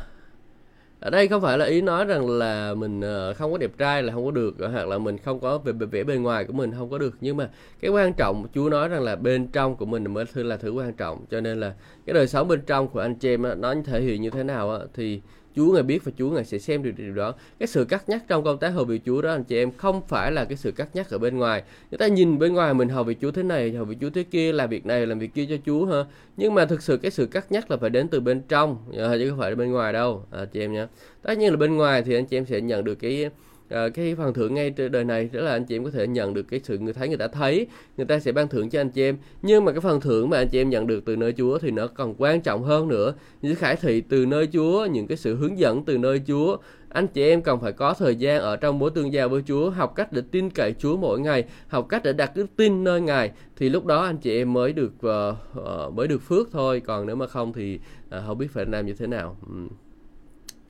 ở đây không phải là ý nói rằng là mình ờ, không có đẹp trai là không có được ờ, hoặc là mình không có vẻ, vẻ bề ngoài của mình không có được. Nhưng mà cái quan trọng Chúa nói rằng là bên trong của mình mới là thứ quan trọng. Cho nên là cái đời sống bên trong của anh chị em nó thể hiện như thế nào thì Chúa ngài biết và Chúa ngài sẽ xem được điều đó. Cái sự cắt nhắc trong công tác hầu việc Chúa đó anh chị em không phải là cái sự cắt nhắc ở bên ngoài. Người ta nhìn bên ngoài mình hầu việc Chúa thế này hầu việc Chúa thế kia làm việc này làm việc kia cho Chúa ha. Nhưng mà thực sự cái sự cắt nhắc là phải đến từ bên trong ờ, chứ không phải bên ngoài đâu à, chị em nhé. Tất nhiên là bên ngoài thì anh chị em sẽ nhận được cái à, cái phần thưởng ngay trên đời này đó là anh chị em có thể nhận được cái sự người thấy người ta thấy người ta sẽ ban thưởng cho anh chị em. Nhưng mà cái phần thưởng mà anh chị em nhận được từ nơi Chúa thì nó còn quan trọng hơn nữa. Những khải thị từ nơi Chúa những cái sự hướng dẫn từ nơi Chúa. Anh chị em cần phải có thời gian ở trong mối tương giao với Chúa học cách để tin cậy Chúa mỗi ngày học cách để đặt đức tin nơi Ngài. Thì lúc đó anh chị em mới được uh, uh, mới được phước thôi. Còn nếu mà không thì uh, không biết phải làm như thế nào. Um.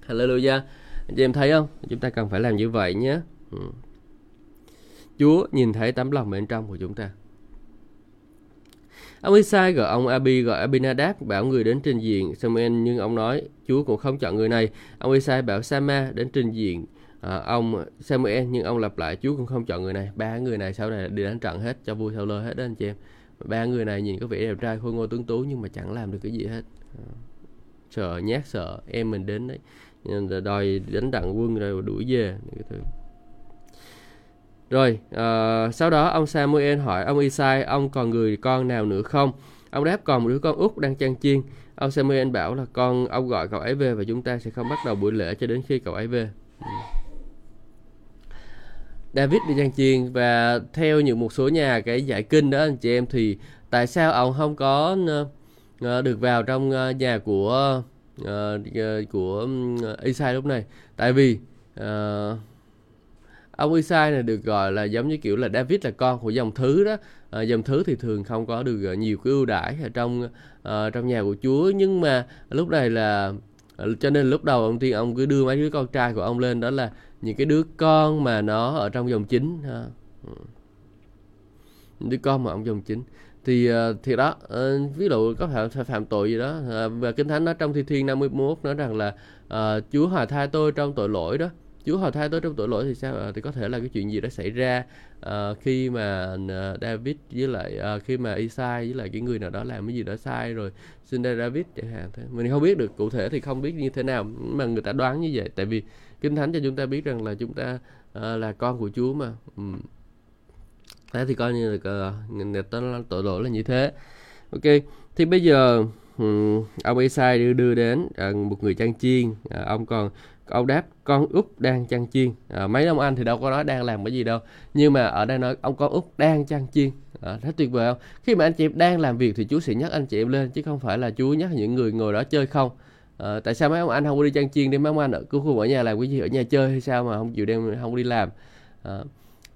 Hallelujah anh chị em thấy không chúng ta cần phải làm như vậy nhé ừ. Chúa nhìn thấy tấm lòng bên trong của chúng ta Ông Isai gọi ông Abi gọi Abinadab bảo người đến trình diện Samuel nhưng ông nói Chúa cũng không chọn người này. Ông Isai bảo Sama đến trình diện à, ông Samuel nhưng ông lặp lại Chúa cũng không chọn người này. Ba người này sau này đi đánh trận hết cho vui sau lơ hết đó anh chị em. Ba người này nhìn có vẻ đẹp trai khôi ngô tướng tú nhưng mà chẳng làm được cái gì hết. À, sợ nhát sợ em mình đến đấy nên đòi đánh đặng quân rồi đuổi về cái thứ. Rồi uh, sau đó ông Samuel hỏi ông Isai ông còn người con nào nữa không? Ông đáp còn một đứa con út đang chăn chiên. Ông Samuel bảo là con ông gọi cậu ấy về và chúng ta sẽ không bắt đầu buổi lễ cho đến khi cậu ấy về. Ừ. David đi chăn chiên và theo những một số nhà cái giải kinh đó anh chị em thì tại sao ông không có uh, được vào trong uh, nhà của uh, Ờ, ờ, của Isai lúc này. Tại vì uh, ông Isai này được gọi là giống như kiểu là David là con của dòng thứ đó. À, dòng thứ thì thường không có được nhiều cái ưu đãi ở trong à, trong nhà của Chúa. Nhưng mà lúc này là cho nên lúc đầu ông tiên ông cứ đưa mấy đứa con trai của ông lên đó là những cái đứa con mà nó ở trong dòng chính. Ừ. Ha. Đứa con mà ông dòng chính thì ờ, thì đó ờ, ví dụ có phạm phạm tội gì đó ờ, và kinh thánh nó trong thi thiên 51 nói rằng là uh, Chúa hòa tha tôi trong tội lỗi đó. Chúa hòa thai tôi trong tội lỗi thì sao? À, thì có thể là cái chuyện gì đã xảy ra à, khi mà David với lại à, khi mà Isai với lại cái người nào đó làm cái gì đó sai rồi xin ra David chẳng hạn thế mình không biết được cụ thể thì không biết như thế nào mà người ta đoán như vậy. Tại vì kinh thánh cho chúng ta biết rằng là chúng ta uh, là con của Chúa mà. Ừ thế thì coi như là nhìn người ta tội lỗi là như thế. Ok thì bây giờ um, ông Esai đưa, đưa đến à, một người chăn chiên. À, ông còn ông đáp con út đang chăn chiên. À, mấy ông anh thì đâu có nói đang làm cái gì đâu. Nhưng mà ở đây nói ông con út đang chăn chiên. À, rất tuyệt vời không? Khi mà anh chị em đang làm việc thì chú sẽ nhắc anh chị em lên chứ không phải là chú nhắc những người ngồi đó chơi không. À, tại sao mấy ông anh không đi chăn chiên đi? Mấy ông anh ở cứ khu ở nhà làm cái gì? Ở nhà chơi hay sao mà không chịu đem không đi làm? À,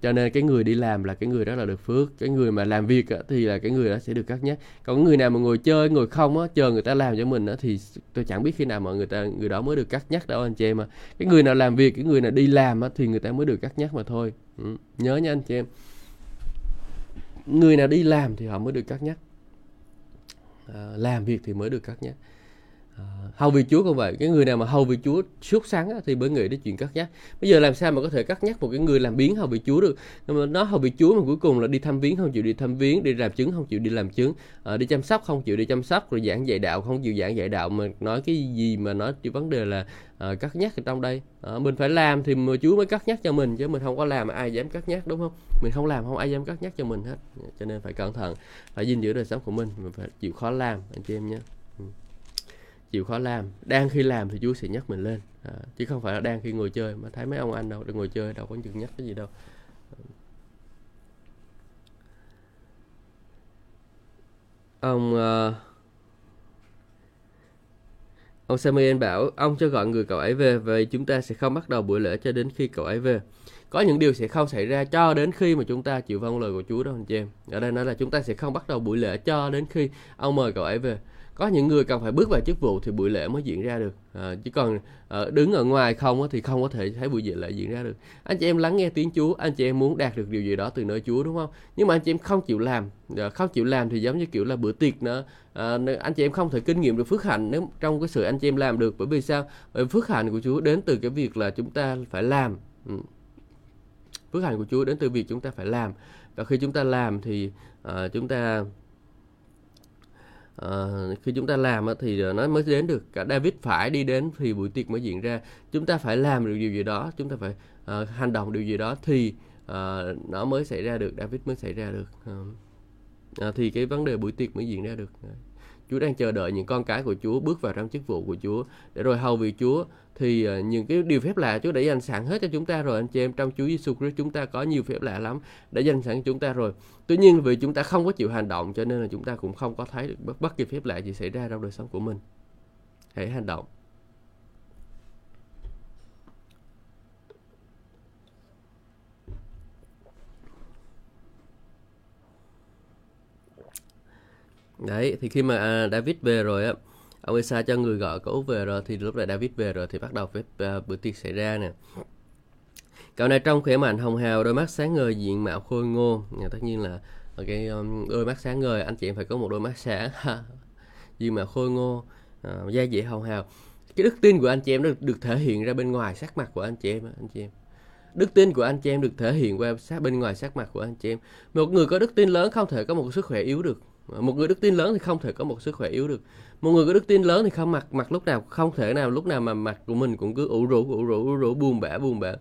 cho nên cái người đi làm là cái người đó là được phước. Cái người mà làm việc á, thì là cái người đó sẽ được cắt nhắc. Còn người nào mà ngồi chơi ngồi không á chờ người ta làm cho mình á, thì tôi chẳng biết khi nào mà người ta người đó mới được cắt nhắc đâu anh chị em mà cái người nào làm việc cái người nào đi làm á, thì người ta mới được cắt nhắc mà thôi. Ừ. nhớ nha anh chị em. Người nào đi làm thì họ mới được cắt nhắc. À, làm việc thì mới được cắt nhắc hầu vì Chúa cũng vậy? Cái người nào mà hầu vì Chúa suốt sáng á, thì mới nghĩ đến chuyện cắt nhắc bây giờ làm sao mà có thể cắt nhắc một cái người làm biến hầu vì Chúa được? Nhưng mà nó hầu vì Chúa mà cuối cùng là đi thăm viếng không chịu đi thăm viếng đi làm chứng không chịu đi làm chứng. À, đi chăm sóc không chịu đi chăm sóc rồi giảng dạy đạo không chịu giảng dạy đạo mà nói cái gì mà nói chỉ vấn đề là à, cắt nhắc ở trong đây. À, mình phải làm thì mà Chúa mới cắt nhắc cho mình chứ mình không có làm ai dám cắt nhắc đúng không? Mình không làm không ai dám cắt nhắc cho mình hết cho nên phải cẩn thận phải gìn giữ đời sống của mình mình phải chịu khó làm anh chị em nhé chịu khó làm. Đang khi làm thì Chúa sẽ nhắc mình lên. À, chứ không phải là đang khi ngồi chơi mà thấy mấy ông anh đâu đang ngồi chơi đâu có chừng nhắc cái gì đâu. Ông uh, ông Samuel bảo ông cho gọi người cậu ấy về vậy chúng ta sẽ không bắt đầu buổi lễ cho đến khi cậu ấy về. Có những điều sẽ không xảy ra cho đến khi mà chúng ta chịu vâng lời của Chúa đó anh chị em. Ở đây nói là chúng ta sẽ không bắt đầu buổi lễ cho đến khi ông mời cậu ấy về có những người cần phải bước vào chức vụ thì buổi lễ mới diễn ra được. À, chứ còn à, đứng ở ngoài không á, thì không có thể thấy buổi lễ diễn ra được. Anh chị em lắng nghe tiếng Chúa anh chị em muốn đạt được điều gì đó từ nơi Chúa đúng không? Nhưng mà anh chị em không chịu làm à, không chịu làm thì giống như kiểu là bữa tiệc nữa. À, anh chị em không thể kinh nghiệm được phước hạnh nếu trong cái sự anh chị em làm được. Bởi vì sao? Bởi phước hạnh của Chúa đến từ cái việc là chúng ta phải làm. Ừ. phước hạnh của Chúa đến từ việc chúng ta phải làm. Và khi chúng ta làm thì à, chúng ta À, khi chúng ta làm thì ờ, nó mới đến được cả David phải đi đến thì buổi tiệc mới diễn ra. Chúng ta phải làm được điều gì đó chúng ta phải uh, hành động điều gì đó thì uh, nó mới xảy ra được David mới xảy ra được. Uh, uh, thì cái vấn đề buổi tiệc mới diễn ra được. Chúa đang chờ đợi những con cái của Chúa bước vào trong chức vụ của Chúa. Để rồi hầu vì Chúa thì ờ, những cái điều phép lạ Chúa đã dành sẵn hết cho chúng ta rồi anh chị em. Trong Chúa Giêsu Christ chúng ta có nhiều phép lạ lắm đã dành sẵn cho chúng ta rồi. Tuy nhiên vì chúng ta không có chịu hành động cho nên là chúng ta cũng không có thấy được bất, bất kỳ phép lạ gì xảy ra trong đời sống của mình. Hãy hành động. Đấy thì khi mà à, David về rồi á ông Esa cho người gọi cậu về rồi thì lúc này David về rồi thì bắt đầu phép uh, à, bữa tiệc xảy ra nè. Cậu này trong khỏe mạnh hồng hào đôi mắt sáng ngời diện mạo khôi ngô. À, tất nhiên là ờ, cái um, đôi mắt sáng ngời anh chị em phải có một đôi mắt sáng. Diện mạo khôi ngô uh, da dẻ hồng hào. Cái đức tin của anh chị em được, được thể hiện ra bên ngoài sắc mặt của anh chị em anh chị em. Đức tin của anh chị em được thể hiện qua sát bên ngoài sắc mặt của anh chị em. Một người có đức tin lớn không thể có một sức khỏe yếu được một người đức tin lớn thì không thể có một sức khỏe yếu được. Một người có đức tin lớn thì không mặc mặc lúc nào không thể nào lúc nào mà mặt của mình cũng cứ ủ rũ ủ rũ ủ rũ buồn bã buồn bã.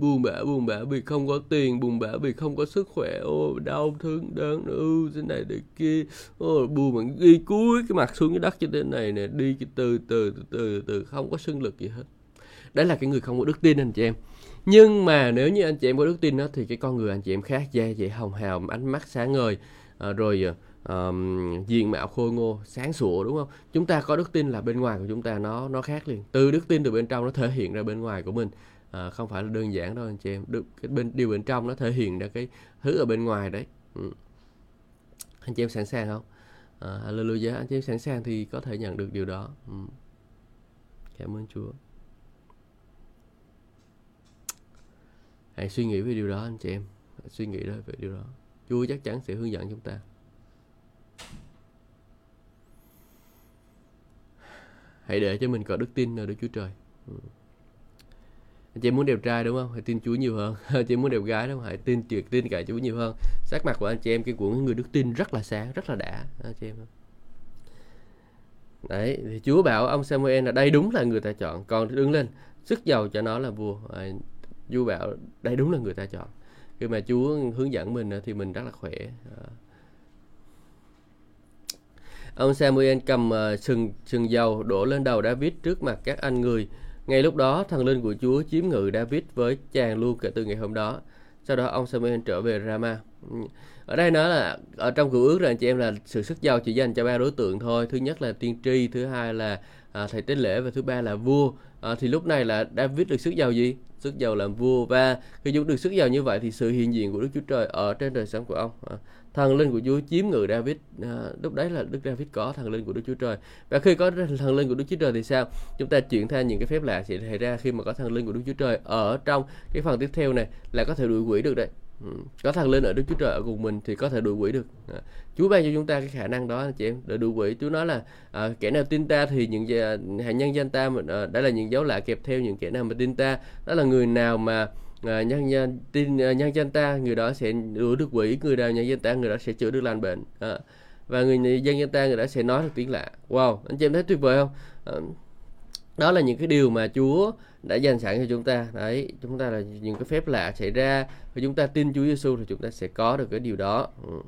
Buồn bã buồn bã vì không có tiền buồn bã vì không có sức khỏe. Ô đau thương đớn ư thế này thế kia. Ô buồn mà đi cúi cái mặt xuống cái đất như thế này nè đi cái từ từ từ từ từ không có sinh lực gì hết. Đấy là cái người không có đức tin anh chị em. Nhưng mà nếu như anh chị em có đức tin đó thì cái con người anh chị em khác da dẻ hồng hào ánh mắt sáng ngời à, rồi à, um, diện mạo khôi ngô sáng sủa đúng không? Chúng ta có đức tin là bên ngoài của chúng ta nó nó khác liền. Từ đức tin từ bên trong nó thể hiện ra bên ngoài của mình. À, không phải là đơn giản đâu anh chị em. Được cái bên điều bên trong nó thể hiện ra cái thứ ở bên ngoài đấy. Ừ. anh chị em sẵn sàng không? À, hallelujah. Anh chị em sẵn sàng thì có thể nhận được điều đó. Ừ. cảm ơn chúa. Hãy suy nghĩ về điều đó anh chị em. Hãy suy nghĩ về điều đó. Chúa chắc chắn sẽ hướng dẫn chúng ta. Hãy để cho mình có đức tin ở Đức Chúa Trời. Ừ. anh chị muốn đẹp trai đúng không? Hãy tin Chúa nhiều hơn. Anh chị muốn đẹp gái đúng không? Hãy tin tuyệt, tin cả Chúa nhiều hơn. Sắc mặt của anh chị em, cái của người đức tin rất là sáng, rất là đã, anh chị em đấy, thì Chúa bảo ông Samuel là đây đúng là người ta chọn. Còn đứng lên, sức giàu cho nó là vua. Chúa bảo đây đúng là người ta chọn. Khi mà Chúa hướng dẫn mình thì mình rất là khỏe. À, ông Samuel cầm uh, sừng sừng dầu đổ lên đầu David trước mặt các anh người. Ngay lúc đó thần linh của Chúa chiếm ngự David với chàng luôn kể từ ngày hôm đó. Sau đó ông Samuel trở về Rama. Ừ, ở đây nói là ở trong cựu ước rằng chị em là sự sức giàu chỉ dành cho ba đối tượng thôi. Thứ nhất là tiên tri thứ hai là à, thầy tế lễ và thứ ba là vua à, thì lúc này là David được sức giàu gì? Sức giàu làm vua. Và khi chúng được sức giàu như vậy thì sự hiện diện của Đức Chúa Trời ở trên đời sống của ông à, thần linh của Chúa chiếm ngự David à, lúc đấy là Đức David có thần linh của Đức Chúa Trời. Và khi có thần linh của Đức Chúa Trời thì sao? Chúng ta chuyển theo những cái phép lạ sẽ xảy ra khi mà có thần linh của Đức Chúa Trời ở trong cái phần tiếp theo này là có thể đuổi quỷ được đấy ừ. có thần linh ở Đức Chúa Trời ở cùng mình thì có thể đuổi quỷ được. À, Chúa ban cho chúng ta cái khả năng đó anh chị em để đuổi quỷ. Chúa nói là à, kẻ nào tin ta thì những à, hãy nhân danh ta à, đã là những dấu lạ kẹp theo những kẻ nào mà tin ta. Đó là người nào mà à, nhân nhân tin à, nhân danh ta người đó sẽ đuổi được quỷ người nào nhân danh ta người đó sẽ chữa được lành bệnh. À, và người dân danh ta người đó sẽ nói được tiếng lạ. Wow anh chị em thấy tuyệt vời không? À, đó là những cái điều mà Chúa đã dành sẵn cho chúng ta. Đấy, chúng ta là những cái phép lạ xảy ra. Và chúng ta tin Chúa Giêsu thì chúng ta sẽ có được cái điều đó. Ừ.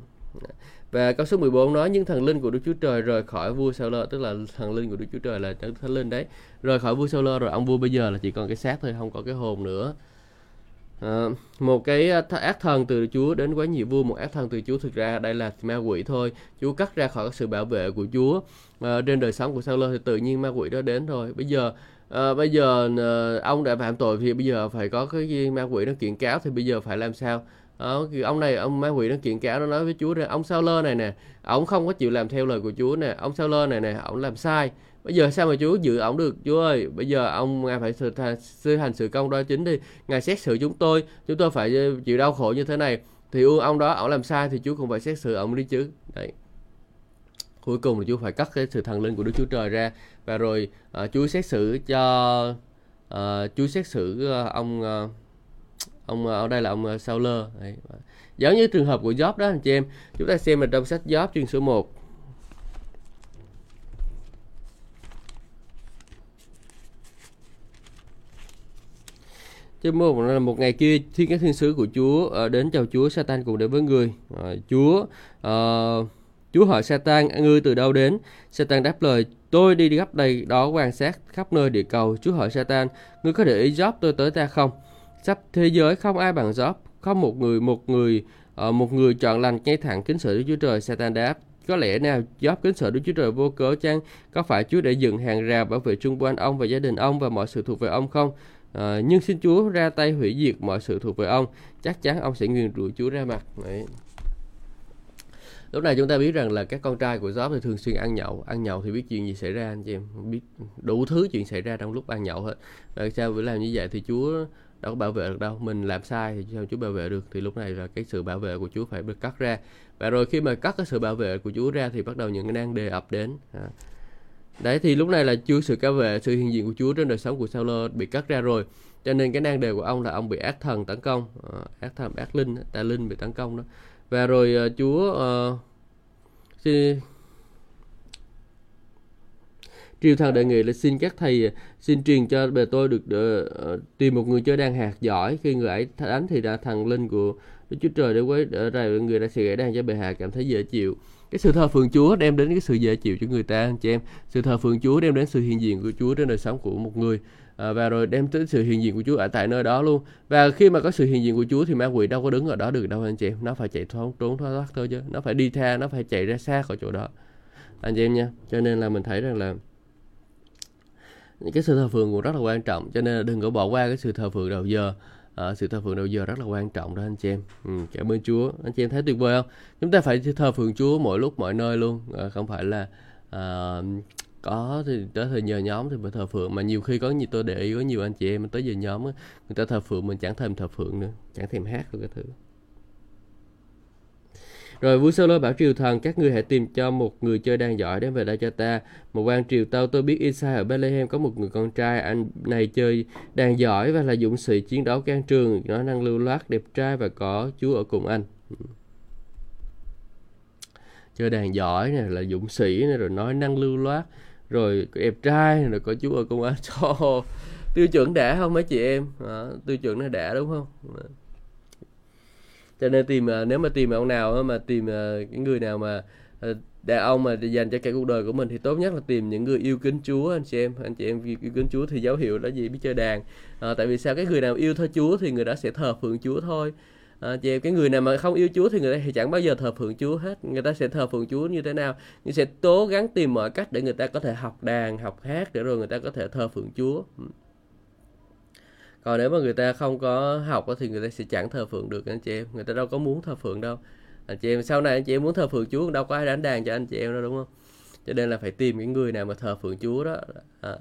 và câu số 14 nói những thần linh của Đức Chúa Trời rời khỏi vua Saul, tức là thần linh của Đức Chúa Trời là thần linh đấy, rời khỏi vua Saul, rồi ông vua bây giờ là chỉ còn cái xác thôi, không có cái hồn nữa. À, một cái ờ, ác thần từ Chúa đến quá nhiều vua một ác thần từ Chúa thực ra đây là ma quỷ thôi. Chúa cắt ra khỏi sự bảo vệ của Chúa à, trên đời sống của Saul thì tự nhiên ma quỷ đó đến thôi bây giờ à, bây giờ à, ông đã phạm tội thì bây giờ phải có cái ma quỷ nó kiện cáo thì bây giờ phải làm sao? À, ông này ông ma quỷ nó kiện cáo nó nói với Chúa rằng ông Saul này nè ông không có chịu làm theo lời của Chúa nè ông Saul này nè ông làm sai bây giờ sao mà Chúa giữ ổng được Chúa ơi? Bây giờ ông ngài phải thực hành sự công đo chính đi. Ngài xét xử chúng tôi chúng tôi phải ờ, chịu đau khổ như thế này. Thì ông đó ổng làm sai thì Chúa cũng phải xét xử ổng đi chứ. Đấy. Cuối cùng là Chúa phải cắt cái sự thần linh của Đức Chúa Trời ra. Và rồi ờ, uh, Chúa xét xử cho ờ, uh, Chúa xét xử uh, ông uh, ông ở đây là ông Sauler đấy. giống như trường hợp của Job đó anh chị em chúng ta xem ở trong sách Job chương số 1 Chứ một là một ngày kia thiên các thiên sứ của Chúa uh, đến chào Chúa Satan cùng đến với người. Uh, Chúa uh, Chúa hỏi Satan ngươi từ đâu đến? Satan đáp lời tôi đi gấp đây đó quan sát khắp nơi địa cầu. Chúa hỏi Satan ngươi có để ý Job tôi tới ta không? Sắp thế giới không ai bằng Job, không một người một người uh, một người chọn lành ngay thẳng kính sợ Đức Chúa Trời. Satan đáp có lẽ nào Job kính sợ Đức Chúa Trời vô cớ chăng? Có phải Chúa để dựng hàng rào bảo vệ chung quanh ông và gia đình ông và mọi sự thuộc về ông không? À, nhưng xin Chúa ra tay hủy diệt mọi sự thuộc về ông chắc chắn ông sẽ nguyền rủa Chúa ra mặt. Đấy. lúc này chúng ta biết rằng là các con trai của Job thì thường xuyên ăn nhậu. Ăn nhậu thì biết chuyện gì xảy ra anh chị em? Biết đủ thứ chuyện xảy ra trong lúc ăn nhậu hết. Rồi sao phải làm như vậy thì Chúa đâu có bảo vệ được đâu. Mình làm sai thì sao Chúa bảo vệ được? Thì lúc này là cái sự bảo vệ của Chúa phải được cắt ra. Và rồi khi mà cắt cái sự bảo vệ của Chúa ra thì bắt đầu những cái nan đề ập đến. À, đấy thì lúc này là chưa sự cao về sự hiện diện của Chúa trên đời sống của Saulo bị cắt ra rồi. Cho nên cái nan đề của ông là ông bị ác thần tấn công. Uh, ác thần ác linh tà linh bị tấn công đó. Và rồi uh, Chúa ờ, uh, xin triều thần đề nghị là xin các thầy xin truyền cho bề tôi được uh, tìm một người chơi đàn hạt giỏi. Khi người ấy đánh thì đã thần linh của Đức Chúa Trời để quấy rồi người đã sẽ gãy đàn cho bề hạ cảm thấy dễ chịu cái sự thờ phượng Chúa đem đến cái sự dễ chịu cho người ta anh chị em. Sự thờ phượng Chúa đem đến sự hiện diện của Chúa trên đời sống của một người. À, và rồi đem tới sự hiện diện của Chúa ở tại nơi đó luôn. Và khi mà có sự hiện diện của Chúa thì ma quỷ đâu có đứng ở đó được đâu anh chị em. Nó phải chạy thoát trốn thoát thoát thôi chứ. Nó phải đi tha nó phải chạy ra xa khỏi chỗ đó. Anh chị em nha cho nên là mình thấy rằng là những cái sự thờ phượng cũng rất là quan trọng. Cho nên là đừng có bỏ qua cái sự thờ phượng đầu giờ ở sự thờ phượng đầu giờ rất là quan trọng đó anh chị em. Ừ, cảm ơn Chúa. Anh chị em thấy tuyệt vời không? Chúng ta phải thờ phượng Chúa mỗi lúc mọi nơi luôn. À, không phải là à, có thì tới thời giờ nhóm thì phải thờ phượng mà nhiều khi có nhiều tôi để ý có nhiều anh chị em tới giờ nhóm người ta thờ phượng mình chẳng thèm thờ phượng nữa chẳng thèm hát được cái thứ rồi vua Solo bảo triều thần các ngươi hãy tìm cho một người chơi đàn giỏi đến về đây cho ta. Một quan triều tâu tôi biết Isai ở Bethlehem có một người con trai anh này chơi đàn giỏi và là dũng sĩ chiến đấu can trường. Nói năng lưu loát đẹp trai và có chúa ở cùng anh. Chơi đàn giỏi này là dũng sĩ này rồi nói năng lưu loát rồi đẹp trai rồi có chú ở công an cho tiêu chuẩn đã không mấy chị em? À, tiêu chuẩn nó đã đúng không? à cho nên tìm à, nếu mà tìm ông nào mà tìm à, cái người nào mà à, đàn ông mà dành cho cả cuộc đời của mình thì tốt nhất là tìm những người yêu kính Chúa anh chị em. Anh chị em yêu kính Chúa thì dấu hiệu đó gì biết chơi đàn. À, tại vì sao? Cái người nào yêu thơ Chúa thì người đó sẽ thờ phượng Chúa thôi. À, chị em cái người nào mà không yêu Chúa thì người ta thì chẳng bao giờ thờ phượng Chúa hết. Người ta sẽ thờ phượng Chúa như thế nào? Người sẽ cố gắng tìm mọi cách để người ta có thể học đàn học hát để rồi người ta có thể thờ phượng Chúa. Ừ còn nếu mà người ta không có học thì người ta sẽ chẳng thờ phượng được anh chị em. Người ta đâu có muốn thờ phượng đâu. Anh chị em sau này anh chị em muốn thờ phượng Chúa đâu có ai đánh đàn cho anh chị em đâu đúng không? Cho nên là phải tìm những người nào mà thờ phượng Chúa đó. À,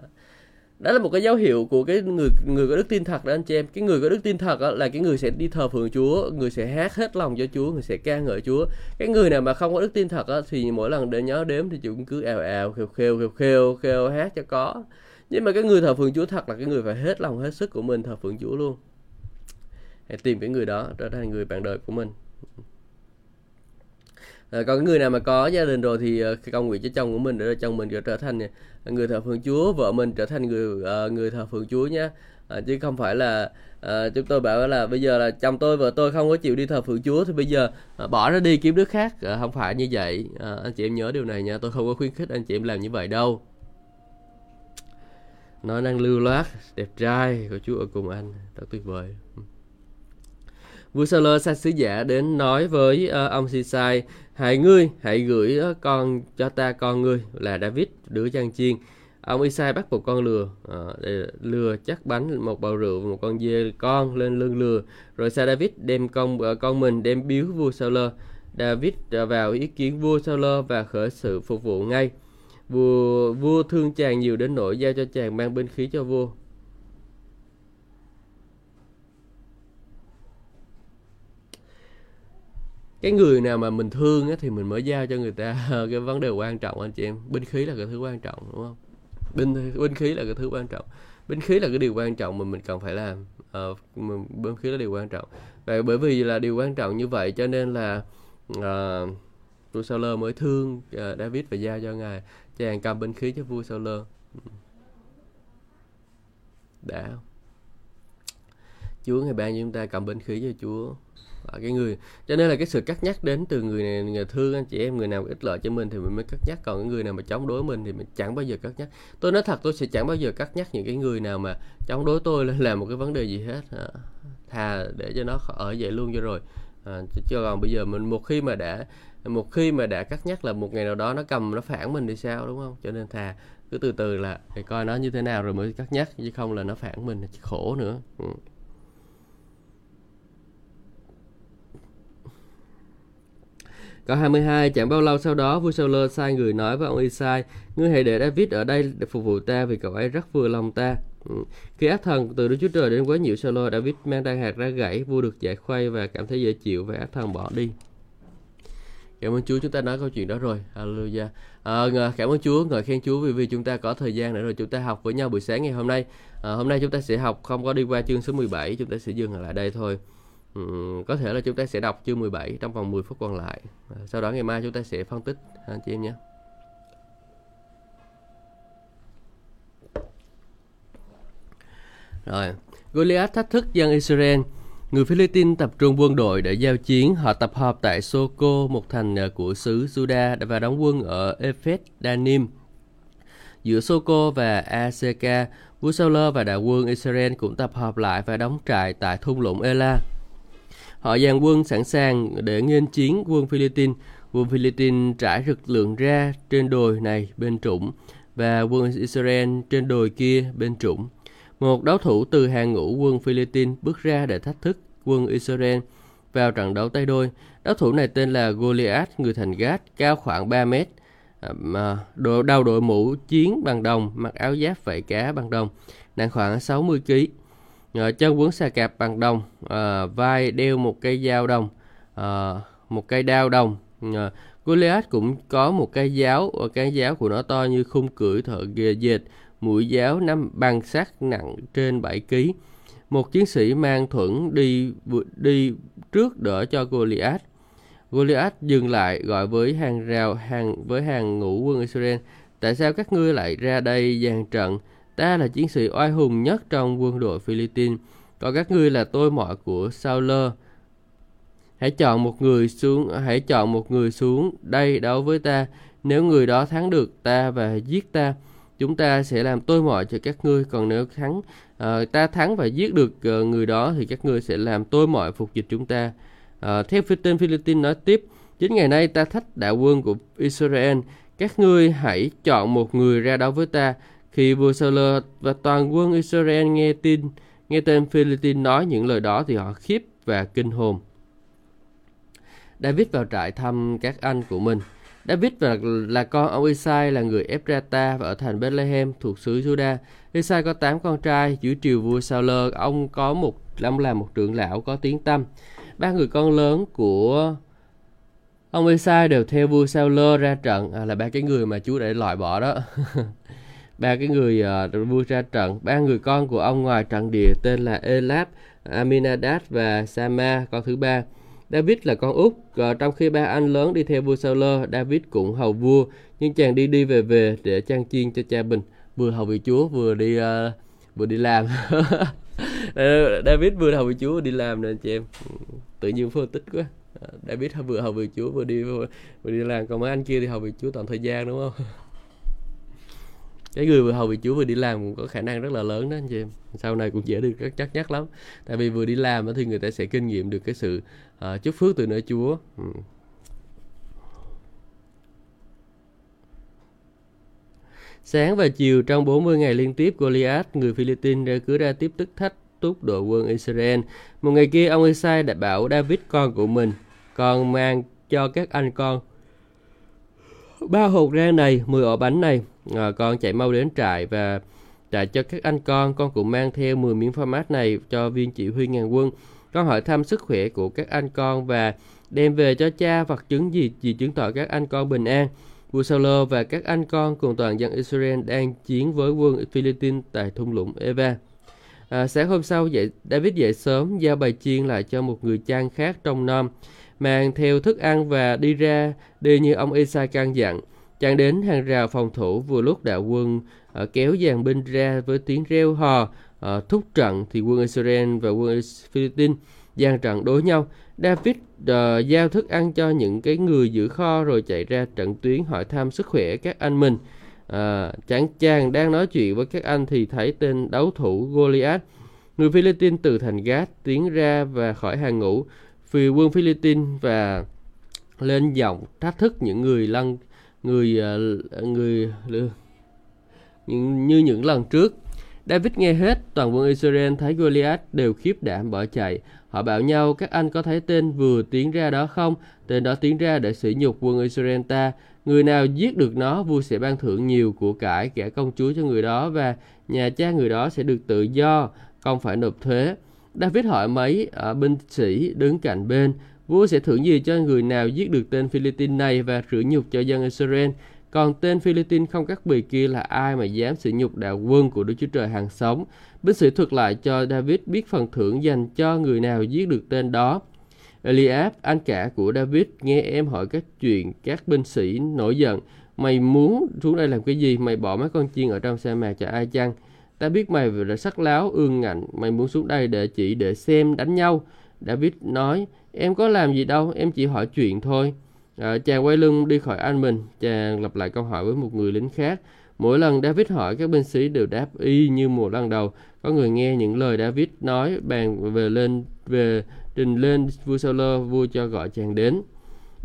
đó là một cái dấu hiệu của cái người người có đức tin thật đó anh chị em. Cái người có đức tin thật đó, là cái người sẽ đi thờ phượng Chúa người sẽ hát hết lòng cho Chúa người sẽ ca ngợi Chúa. Cái người nào mà không có đức tin thật đó, thì mỗi lần để nhớ đếm thì chúng cứ ào ào khều khều khều khều khều hát cho có nhưng mà cái người thờ phượng Chúa thật là cái người phải hết lòng hết sức của mình thờ phượng Chúa luôn. Hãy tìm cái người đó trở thành người bạn đời của mình. À, còn người nào mà có gia đình rồi thì uh, cầu nguyện cho chồng của mình để cho chồng mình trở thành người thờ phượng Chúa vợ mình trở thành người uh, người thờ phượng Chúa nhé à, chứ không phải là à, chúng tôi bảo là bây giờ là chồng tôi vợ tôi không có chịu đi thờ phượng Chúa thì bây giờ à, bỏ nó đi kiếm đứa khác. À, không phải như vậy. À, anh chị em nhớ điều này nha tôi không có khuyến khích anh chị em làm như vậy đâu nó năng lưu loát đẹp trai của Chúa ở cùng anh. Thật tuyệt vời. Vua Sa-lơ sai sứ giả đến nói với uh, ông Sisai hãy ngươi hãy gửi ờ, con cho ta con ngươi. Là David đứa chăn chiên. Ông Isai bắt một con lừa uh, để lừa chắc bánh một bầu rượu và một con dê con lên lưng lừa. Rồi sai David đem con uh, con mình đem biếu vua Saul David uh, vào ý kiến vua Saul và khởi sự phục vụ ngay vua vua thương chàng nhiều đến nỗi giao cho chàng mang binh khí cho vua. Cái người nào mà mình thương á, thì mình mới giao cho người ta. Cái vấn đề quan trọng anh chị em. Binh khí là cái thứ quan trọng đúng không? Binh binh khí là cái thứ quan trọng. Binh khí là cái điều quan trọng mà mình cần phải làm. Uh, binh khí là điều quan trọng. Và bởi vì là điều quan trọng như vậy cho nên là ờ, à, vua Saul mới thương uh, David và giao cho ngài chàng cầm binh khí cho vua Saul ừ. đã. Chúa ngày ban cho chúng ta cầm binh khí cho Chúa. Ở cái người cho nên là cái sự cắt nhắc đến từ người này người thương anh chị em người nào ích lợi cho mình thì mình mới cắt nhắc. Còn cái người nào mà chống đối mình thì mình chẳng bao giờ cắt nhắc. Tôi nói thật tôi sẽ chẳng bao giờ cắt nhắc những cái người nào mà chống đối tôi là làm một cái vấn đề gì hết. À, thà để cho nó ở vậy luôn cho rồi. À, chứ còn bây giờ mình một khi mà đã một khi mà đã cắt nhắc là một ngày nào đó nó cầm nó phản mình thì sao đúng không cho nên thà cứ từ từ là để coi nó như thế nào rồi mới cắt nhắc chứ không là nó phản mình thì khổ nữa ừ. Câu 22, chẳng bao lâu sau đó, vua Saul sai người nói với ông Isai, ngươi hãy để David ở đây để phục vụ ta vì cậu ấy rất vừa lòng ta. Ừ. Khi ác thần từ Đức Chúa Trời đến quá nhiều Saul, David mang đan hạt ra gãy, vua được giải khuây và cảm thấy dễ chịu và ác thần bỏ đi. Cảm ơn Chúa chúng ta nói câu chuyện đó rồi. Hallelujah. À, cảm ơn Chúa, ngợi khen Chúa vì vì chúng ta có thời gian nữa rồi chúng ta học với nhau buổi sáng ngày hôm nay. À, hôm nay chúng ta sẽ học không có đi qua chương số 17, chúng ta sẽ dừng lại đây thôi. Ừ, có thể là chúng ta sẽ đọc chương 17 trong vòng 10 phút còn lại. À, sau đó ngày mai chúng ta sẽ phân tích à, anh chị em nhé. Rồi, Goliath thách thức dân Israel. Người Philippines tập trung quân đội để giao chiến. Họ tập hợp tại Soko, một thành ờ, của xứ Juda và đóng quân ở Ephes Danim. Giữa Soko và ACK, vua Sauler và đại quân Israel cũng tập hợp lại và đóng trại tại thung lũng Ela. Họ dàn quân sẵn sàng để nghênh chiến quân Philippines. Quân Philippines trải lực lượng ra trên đồi này bên trũng và quân Israel trên đồi kia bên trũng. Một đấu thủ từ hàng ngũ quân Philippines bước ra để thách thức quân Israel vào trận đấu tay đôi. Đấu thủ này tên là Goliath, người thành Gad, cao khoảng 3 mét, à, đội đầu đội mũ chiến bằng đồng, mặc áo giáp vảy cá bằng đồng, nặng khoảng 60 kg uh, chân quấn xà cạp bằng đồng à, vai đeo một cây dao đồng à, một cây đao đồng. À, Goliath cũng có một cái giáo và cái giáo của nó to như khung cửi thợ ghề dệt, mũi giáo năm bằng sắt nặng trên 7 kg. Một chiến sĩ mang thuẫn đi đi trước đỡ cho Goliath. Goliath dừng lại gọi với hàng rào hàng với hàng ngũ quân Israel. Tại sao các ngươi lại ra đây dàn trận? Ta là chiến sĩ oai hùng nhất trong quân đội Philippines. Còn các ngươi là tôi mọi của Saul. Hãy chọn một người xuống, hãy chọn một người xuống đây đấu với ta. Nếu người đó thắng được ta và giết ta, chúng ta sẽ làm tôi mọi cho các ngươi. Còn nếu thắng, uh, ta thắng và giết được uh, người đó thì các ngươi sẽ làm tôi mọi phục dịch chúng ta. Uh, theo phi tên Philippines nói tiếp, chính ngày nay ta thách đạo quân của Israel. Các ngươi hãy chọn một người ra đấu với ta. Khi vua Saul và toàn quân Israel nghe tin, nghe tên Philippines nói những lời đó thì họ khiếp và kinh hồn. David vào trại thăm các anh của mình. David là, là con ông Isai là người Ephrata và ở thành Bethlehem thuộc xứ Juda. Isai có 8 con trai, dưới triều vua Saul, ông có một ông là một trưởng lão có tiếng tâm. Ba người con lớn của ông Isai đều theo vua Saul ra trận à, là ba cái người mà Chúa đã loại bỏ đó. ba cái người uh, vua ra trận, ba người con của ông ngoài trận địa tên là Elab, Aminadab và Sama con thứ ba. David là con út, và trong khi ba anh lớn đi theo vua Saul, David cũng hầu vua, nhưng chàng đi đi về về để trang chiên cho cha mình, vừa hầu vị Chúa vừa đi uh, vừa đi làm. Ờ, David vừa hầu vị Chúa vừa đi làm nè chị em. Ừ, tự nhiên phân tích quá. David vừa hầu vị Chúa vừa đi vừa, vừa đi làm, còn mấy anh kia thì hầu vị Chúa toàn thời gian đúng không? cái người vừa hầu vị Chúa vừa đi làm cũng có khả năng rất là lớn đó anh chị em sau này cũng dễ được rất chắc nhất lắm tại vì vừa đi làm thì người ta sẽ kinh nghiệm được cái sự uh, chúc phước từ nơi Chúa ừ. Sáng và chiều trong 40 ngày liên tiếp, Goliath, người Philippines, cứ ra tiếp tức thách túc đội quân Israel. Một ngày kia, ông Isai đã bảo David con của mình, con mang cho các anh con ba hộp rang này, 10 ổ bánh này, à, con chạy mau đến trại và trả cho các anh con, con cũng mang theo 10 miếng format này cho viên chỉ huy ngàn quân. Con hỏi thăm sức khỏe của các anh con và đem về cho cha vật chứng gì gì chứng tỏ các anh con bình an. Vua Saulo và các anh con cùng toàn dân Israel đang chiến với quân Philippines tại thung lũng Eva. À, sáng hôm sau, dậy, David dậy sớm giao bài chiên lại cho một người trang khác trong nom, mang theo thức ăn và đi ra đi như ông Isai căn dặn. Chàng đến hàng rào phòng thủ vừa lúc đạo quân uh, kéo dàn binh ra với tiếng reo hò uh, thúc trận thì quân Israel và quân Philippines gian trận đối nhau. David uh, giao thức ăn cho những cái người giữ kho rồi chạy ra trận tuyến hỏi thăm sức khỏe các anh mình. À, chàng chàng đang nói chuyện với các anh thì thấy tên đấu thủ Goliath. Người Philippines từ thành Gát tiến ra và khỏi hàng ngũ. Vì quân Philippines và lên giọng thách thức những người lân người ờ, người như những lần trước. David nghe hết, toàn quân Israel thấy Goliath đều khiếp đảm bỏ chạy. Họ bảo nhau, các anh có thấy tên vừa tiến ra đó không? Tên đó tiến ra để sỉ nhục quân Israel ta. Người nào giết được nó, vua sẽ ban thưởng nhiều của cải kẻ công chúa cho người đó và nhà cha người đó sẽ được tự do, không phải nộp thuế. David hỏi mấy ở binh sĩ đứng cạnh bên, vua sẽ thưởng gì cho người nào giết được tên Philippines này và rửa nhục cho dân Israel. Còn tên Philippines không các bì kia là ai mà dám sử nhục đạo quân của Đức Chúa Trời hàng sống. Binh sĩ thuật lại cho David biết phần thưởng dành cho người nào giết được tên đó. Eliab, anh cả của David, nghe em hỏi các chuyện các binh sĩ nổi giận. Mày muốn xuống đây làm cái gì? Mày bỏ mấy con chiên ở trong sa mạc cho ai chăng? Ta biết mày vừa là sắc láo, ương ngạnh. Mày muốn xuống đây để chỉ để xem đánh nhau. David nói, em có làm gì đâu, em chỉ hỏi chuyện thôi. À, chàng quay lưng đi khỏi anh mình, chàng lặp lại câu hỏi với một người lính khác. Mỗi lần David hỏi các binh sĩ đều đáp y như một lần đầu. Có người nghe những lời David nói bàn về lên về trình lên vua Sauler, vua cho gọi chàng đến.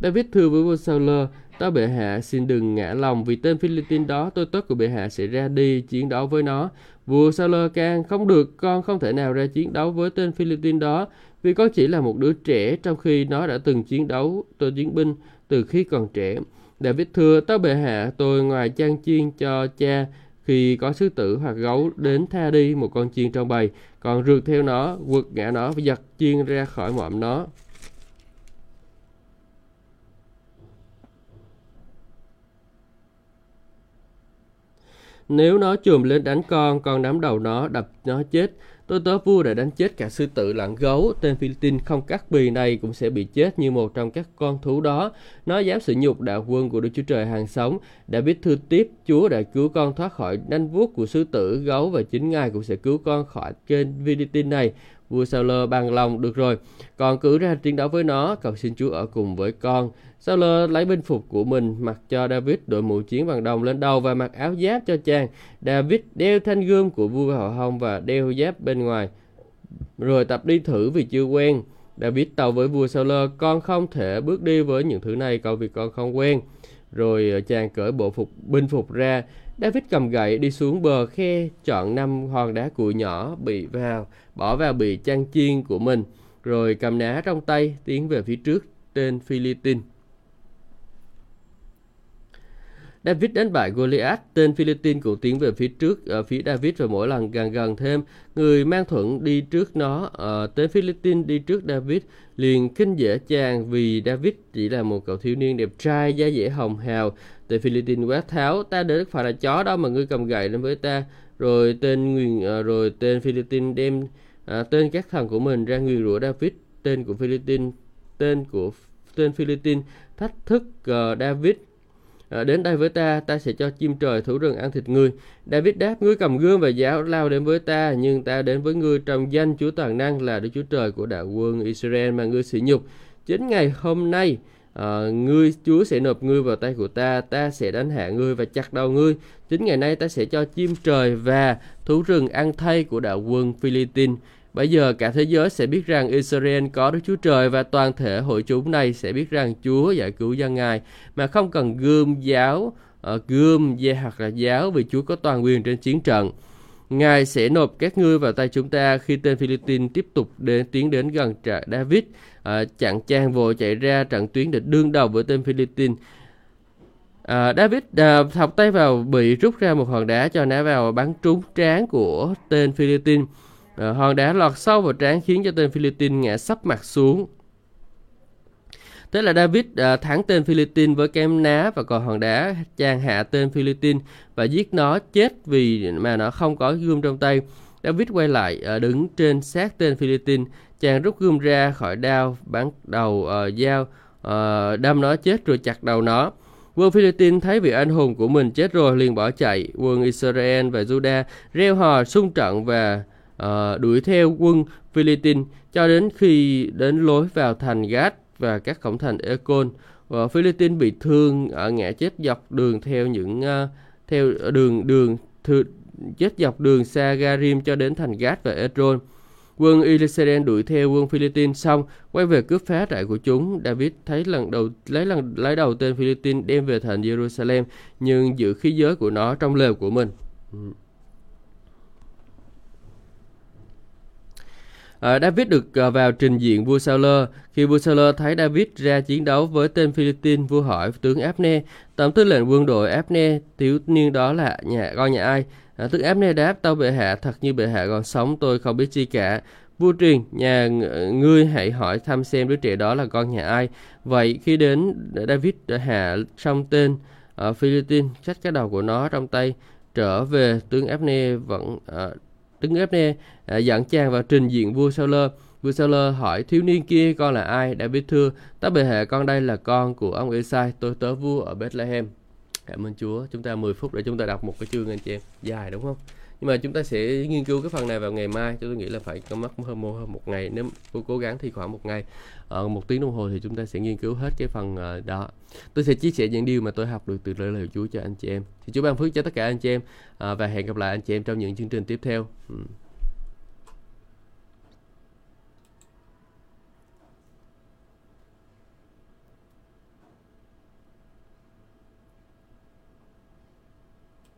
David thưa với vua Sauler, ta bệ hạ xin đừng ngã lòng vì tên Philippines đó tôi tốt của bệ hạ sẽ ra đi chiến đấu với nó. Vua Saul can không được, con không thể nào ra chiến đấu với tên Philippines đó vì con chỉ là một đứa trẻ trong khi nó đã từng chiến đấu tôi chiến binh từ khi còn trẻ. David thưa, tao bệ hạ, tôi ngoài trang chiên cho cha khi có sứ tử hoặc gấu đến tha đi một con chiên trong bầy, còn rượt theo nó, quật ngã nó và giật chiên ra khỏi mõm nó. Nếu nó chùm lên đánh con, con nắm đầu nó, đập nó chết. Tôi tớ vua đã đánh chết cả sư tử lẫn gấu. Tên Philippines không cắt bì này cũng sẽ bị chết như một trong các con thú đó. Nó dám sự nhục đạo quân của Đức Chúa Trời hàng sống. Đã biết thư tiếp, Chúa đã cứu con thoát khỏi nanh vuốt của sư tử, gấu và chính Ngài cũng sẽ cứu con khỏi kênh Philippines này. Vua Sauler bằng lòng được rồi, con cứ ra chiến đấu với nó, cầu xin Chúa ở cùng với con. Sauler lấy binh phục của mình, mặc cho David đội mũ chiến bằng đồng lên đầu và mặc áo giáp cho chàng. David đeo thanh gươm của vua hậu hông và đeo giáp bên ngoài. Rồi tập đi thử vì chưa quen. David tàu với vua Sauler, con không thể bước đi với những thứ này cậu vì con không quen. Rồi ờ, chàng cởi bộ phục binh phục ra, David cầm gậy đi xuống bờ khe, chọn năm hòn đá cuội nhỏ bị vào, bỏ vào bị chăn chiên của mình, rồi cầm ná trong tay tiến về phía trước trên Philippines. David đánh bại Goliath, tên Philippines cũng tiến về phía trước ở phía David và mỗi lần gần gần thêm, người mang thuận đi trước nó, uh, tên Philippines đi trước David, liền kinh dễ chàng vì David chỉ là một cậu thiếu niên đẹp trai, da dẻ hồng hào. Tên Philippines quát tháo, ta đến phải là chó đó mà ngươi cầm gậy lên với ta. Rồi tên nguyền, ờ, rồi tên Philippines đem à, tên các thần của mình ra nguyền rủa David, tên của Philippines, tên của tên Philippines thách thức uh, David Ờ, đến đây với ta, ta sẽ cho chim trời thú rừng ăn thịt ngươi. David đáp, ngươi cầm gươm và giáo lao đến với ta, nhưng ta đến với ngươi trong danh Chúa toàn năng là Đức Chúa Trời của đạo quân Israel mà ngươi sỉ nhục. Chính ngày hôm nay, à, ngươi Chúa sẽ nộp ngươi vào tay của ta, ta sẽ đánh hạ ngươi và chặt đầu ngươi. Chính ngày nay ta sẽ cho chim trời và thú rừng ăn thay của đạo quân Philippines. Bây giờ cả thế giới sẽ biết rằng Israel có Đức Chúa Trời và toàn thể hội chúng này sẽ biết rằng Chúa giải cứu dân Ngài mà không cần gươm giáo, uh, gươm dê hoặc là giáo vì Chúa có toàn quyền trên chiến trận. Ngài sẽ nộp các ngươi vào tay chúng ta khi tên Philippines tiếp tục đến tiến đến gần trại David, À, chặn trang vội chạy ra trận tuyến để đương đầu với tên Philippines. À, ờ, David à, thọc tay vào bị rút ra một hòn đá cho nã vào bắn trúng trán của tên Philippines. Ờ, hòn đá lọt sâu vào trán khiến cho tên Philippines ngã sắp mặt xuống. Thế là David ờ, à, thắng tên Philippines với kem ná và còn hòn đá chàng hạ tên Philippines và giết nó chết vì mà nó không có gươm trong tay. David quay lại à, đứng trên xác tên Philippines, chàng rút gươm ra khỏi đao, bắn đầu à, dao, à, đâm nó chết rồi chặt đầu nó. Quân Philippines thấy vị anh hùng của mình chết rồi liền bỏ chạy. Quân Israel và Judah reo hò xung trận và uh, đuổi theo quân Philippines cho đến khi đến lối vào thành Gat và các cổng thành Econ. Và Philippines bị thương ở ngã chết dọc đường theo những uh, theo đường đường thư, chết dọc đường Sagarim cho đến thành Gat và Edron. Quân Israel đuổi theo quân Philippines xong quay về cướp phá trại của chúng. David thấy lần đầu lấy lần lấy đầu tên Philippines đem về thành Jerusalem nhưng giữ khí giới của nó trong lều của mình. Ừ. À, David được ờ, vào trình diện vua Sauler. Khi vua Sauler thấy David ra chiến đấu với tên Philippines, vua hỏi tướng Abner, tổng tư lệnh quân đội Abner, thiếu niên đó là nhà con nhà ai? À, tướng Abner đáp, tao bệ hạ thật như bệ hạ còn sống, tôi không biết chi cả. Vua truyền, nhà ngươi hãy hỏi thăm xem đứa trẻ đó là con nhà ai. Vậy khi đến David hạ xong tên ở Philippines, trách cái đầu của nó trong tay, trở về tướng Abner vẫn uh, Tướng ép à, dẫn chàng vào trình diện vua Sauler. Vua Sauler hỏi thiếu niên kia con là ai? Đã biết thưa, ta bề hệ con đây là con của ông Esai, tôi tớ vua ở Bethlehem. Cảm ơn Chúa. Chúng ta 10 phút để chúng ta đọc một cái chương anh chị em. Dài đúng không? Nhưng mà chúng ta sẽ nghiên cứu cái phần này vào ngày mai. Cho tôi nghĩ là phải có mất hơn một, hơn một ngày. Nếu cô cố gắng thì khoảng một ngày. Ở một tiếng đồng hồ thì chúng ta sẽ nghiên cứu hết cái phần ờ, đó. Tôi sẽ chia sẻ những điều mà tôi học được từ lời lời Chúa cho anh chị em. Thì Chúa ban phước cho tất cả anh chị em. Ờ, và hẹn gặp lại anh chị em trong những chương trình tiếp theo. Ừ.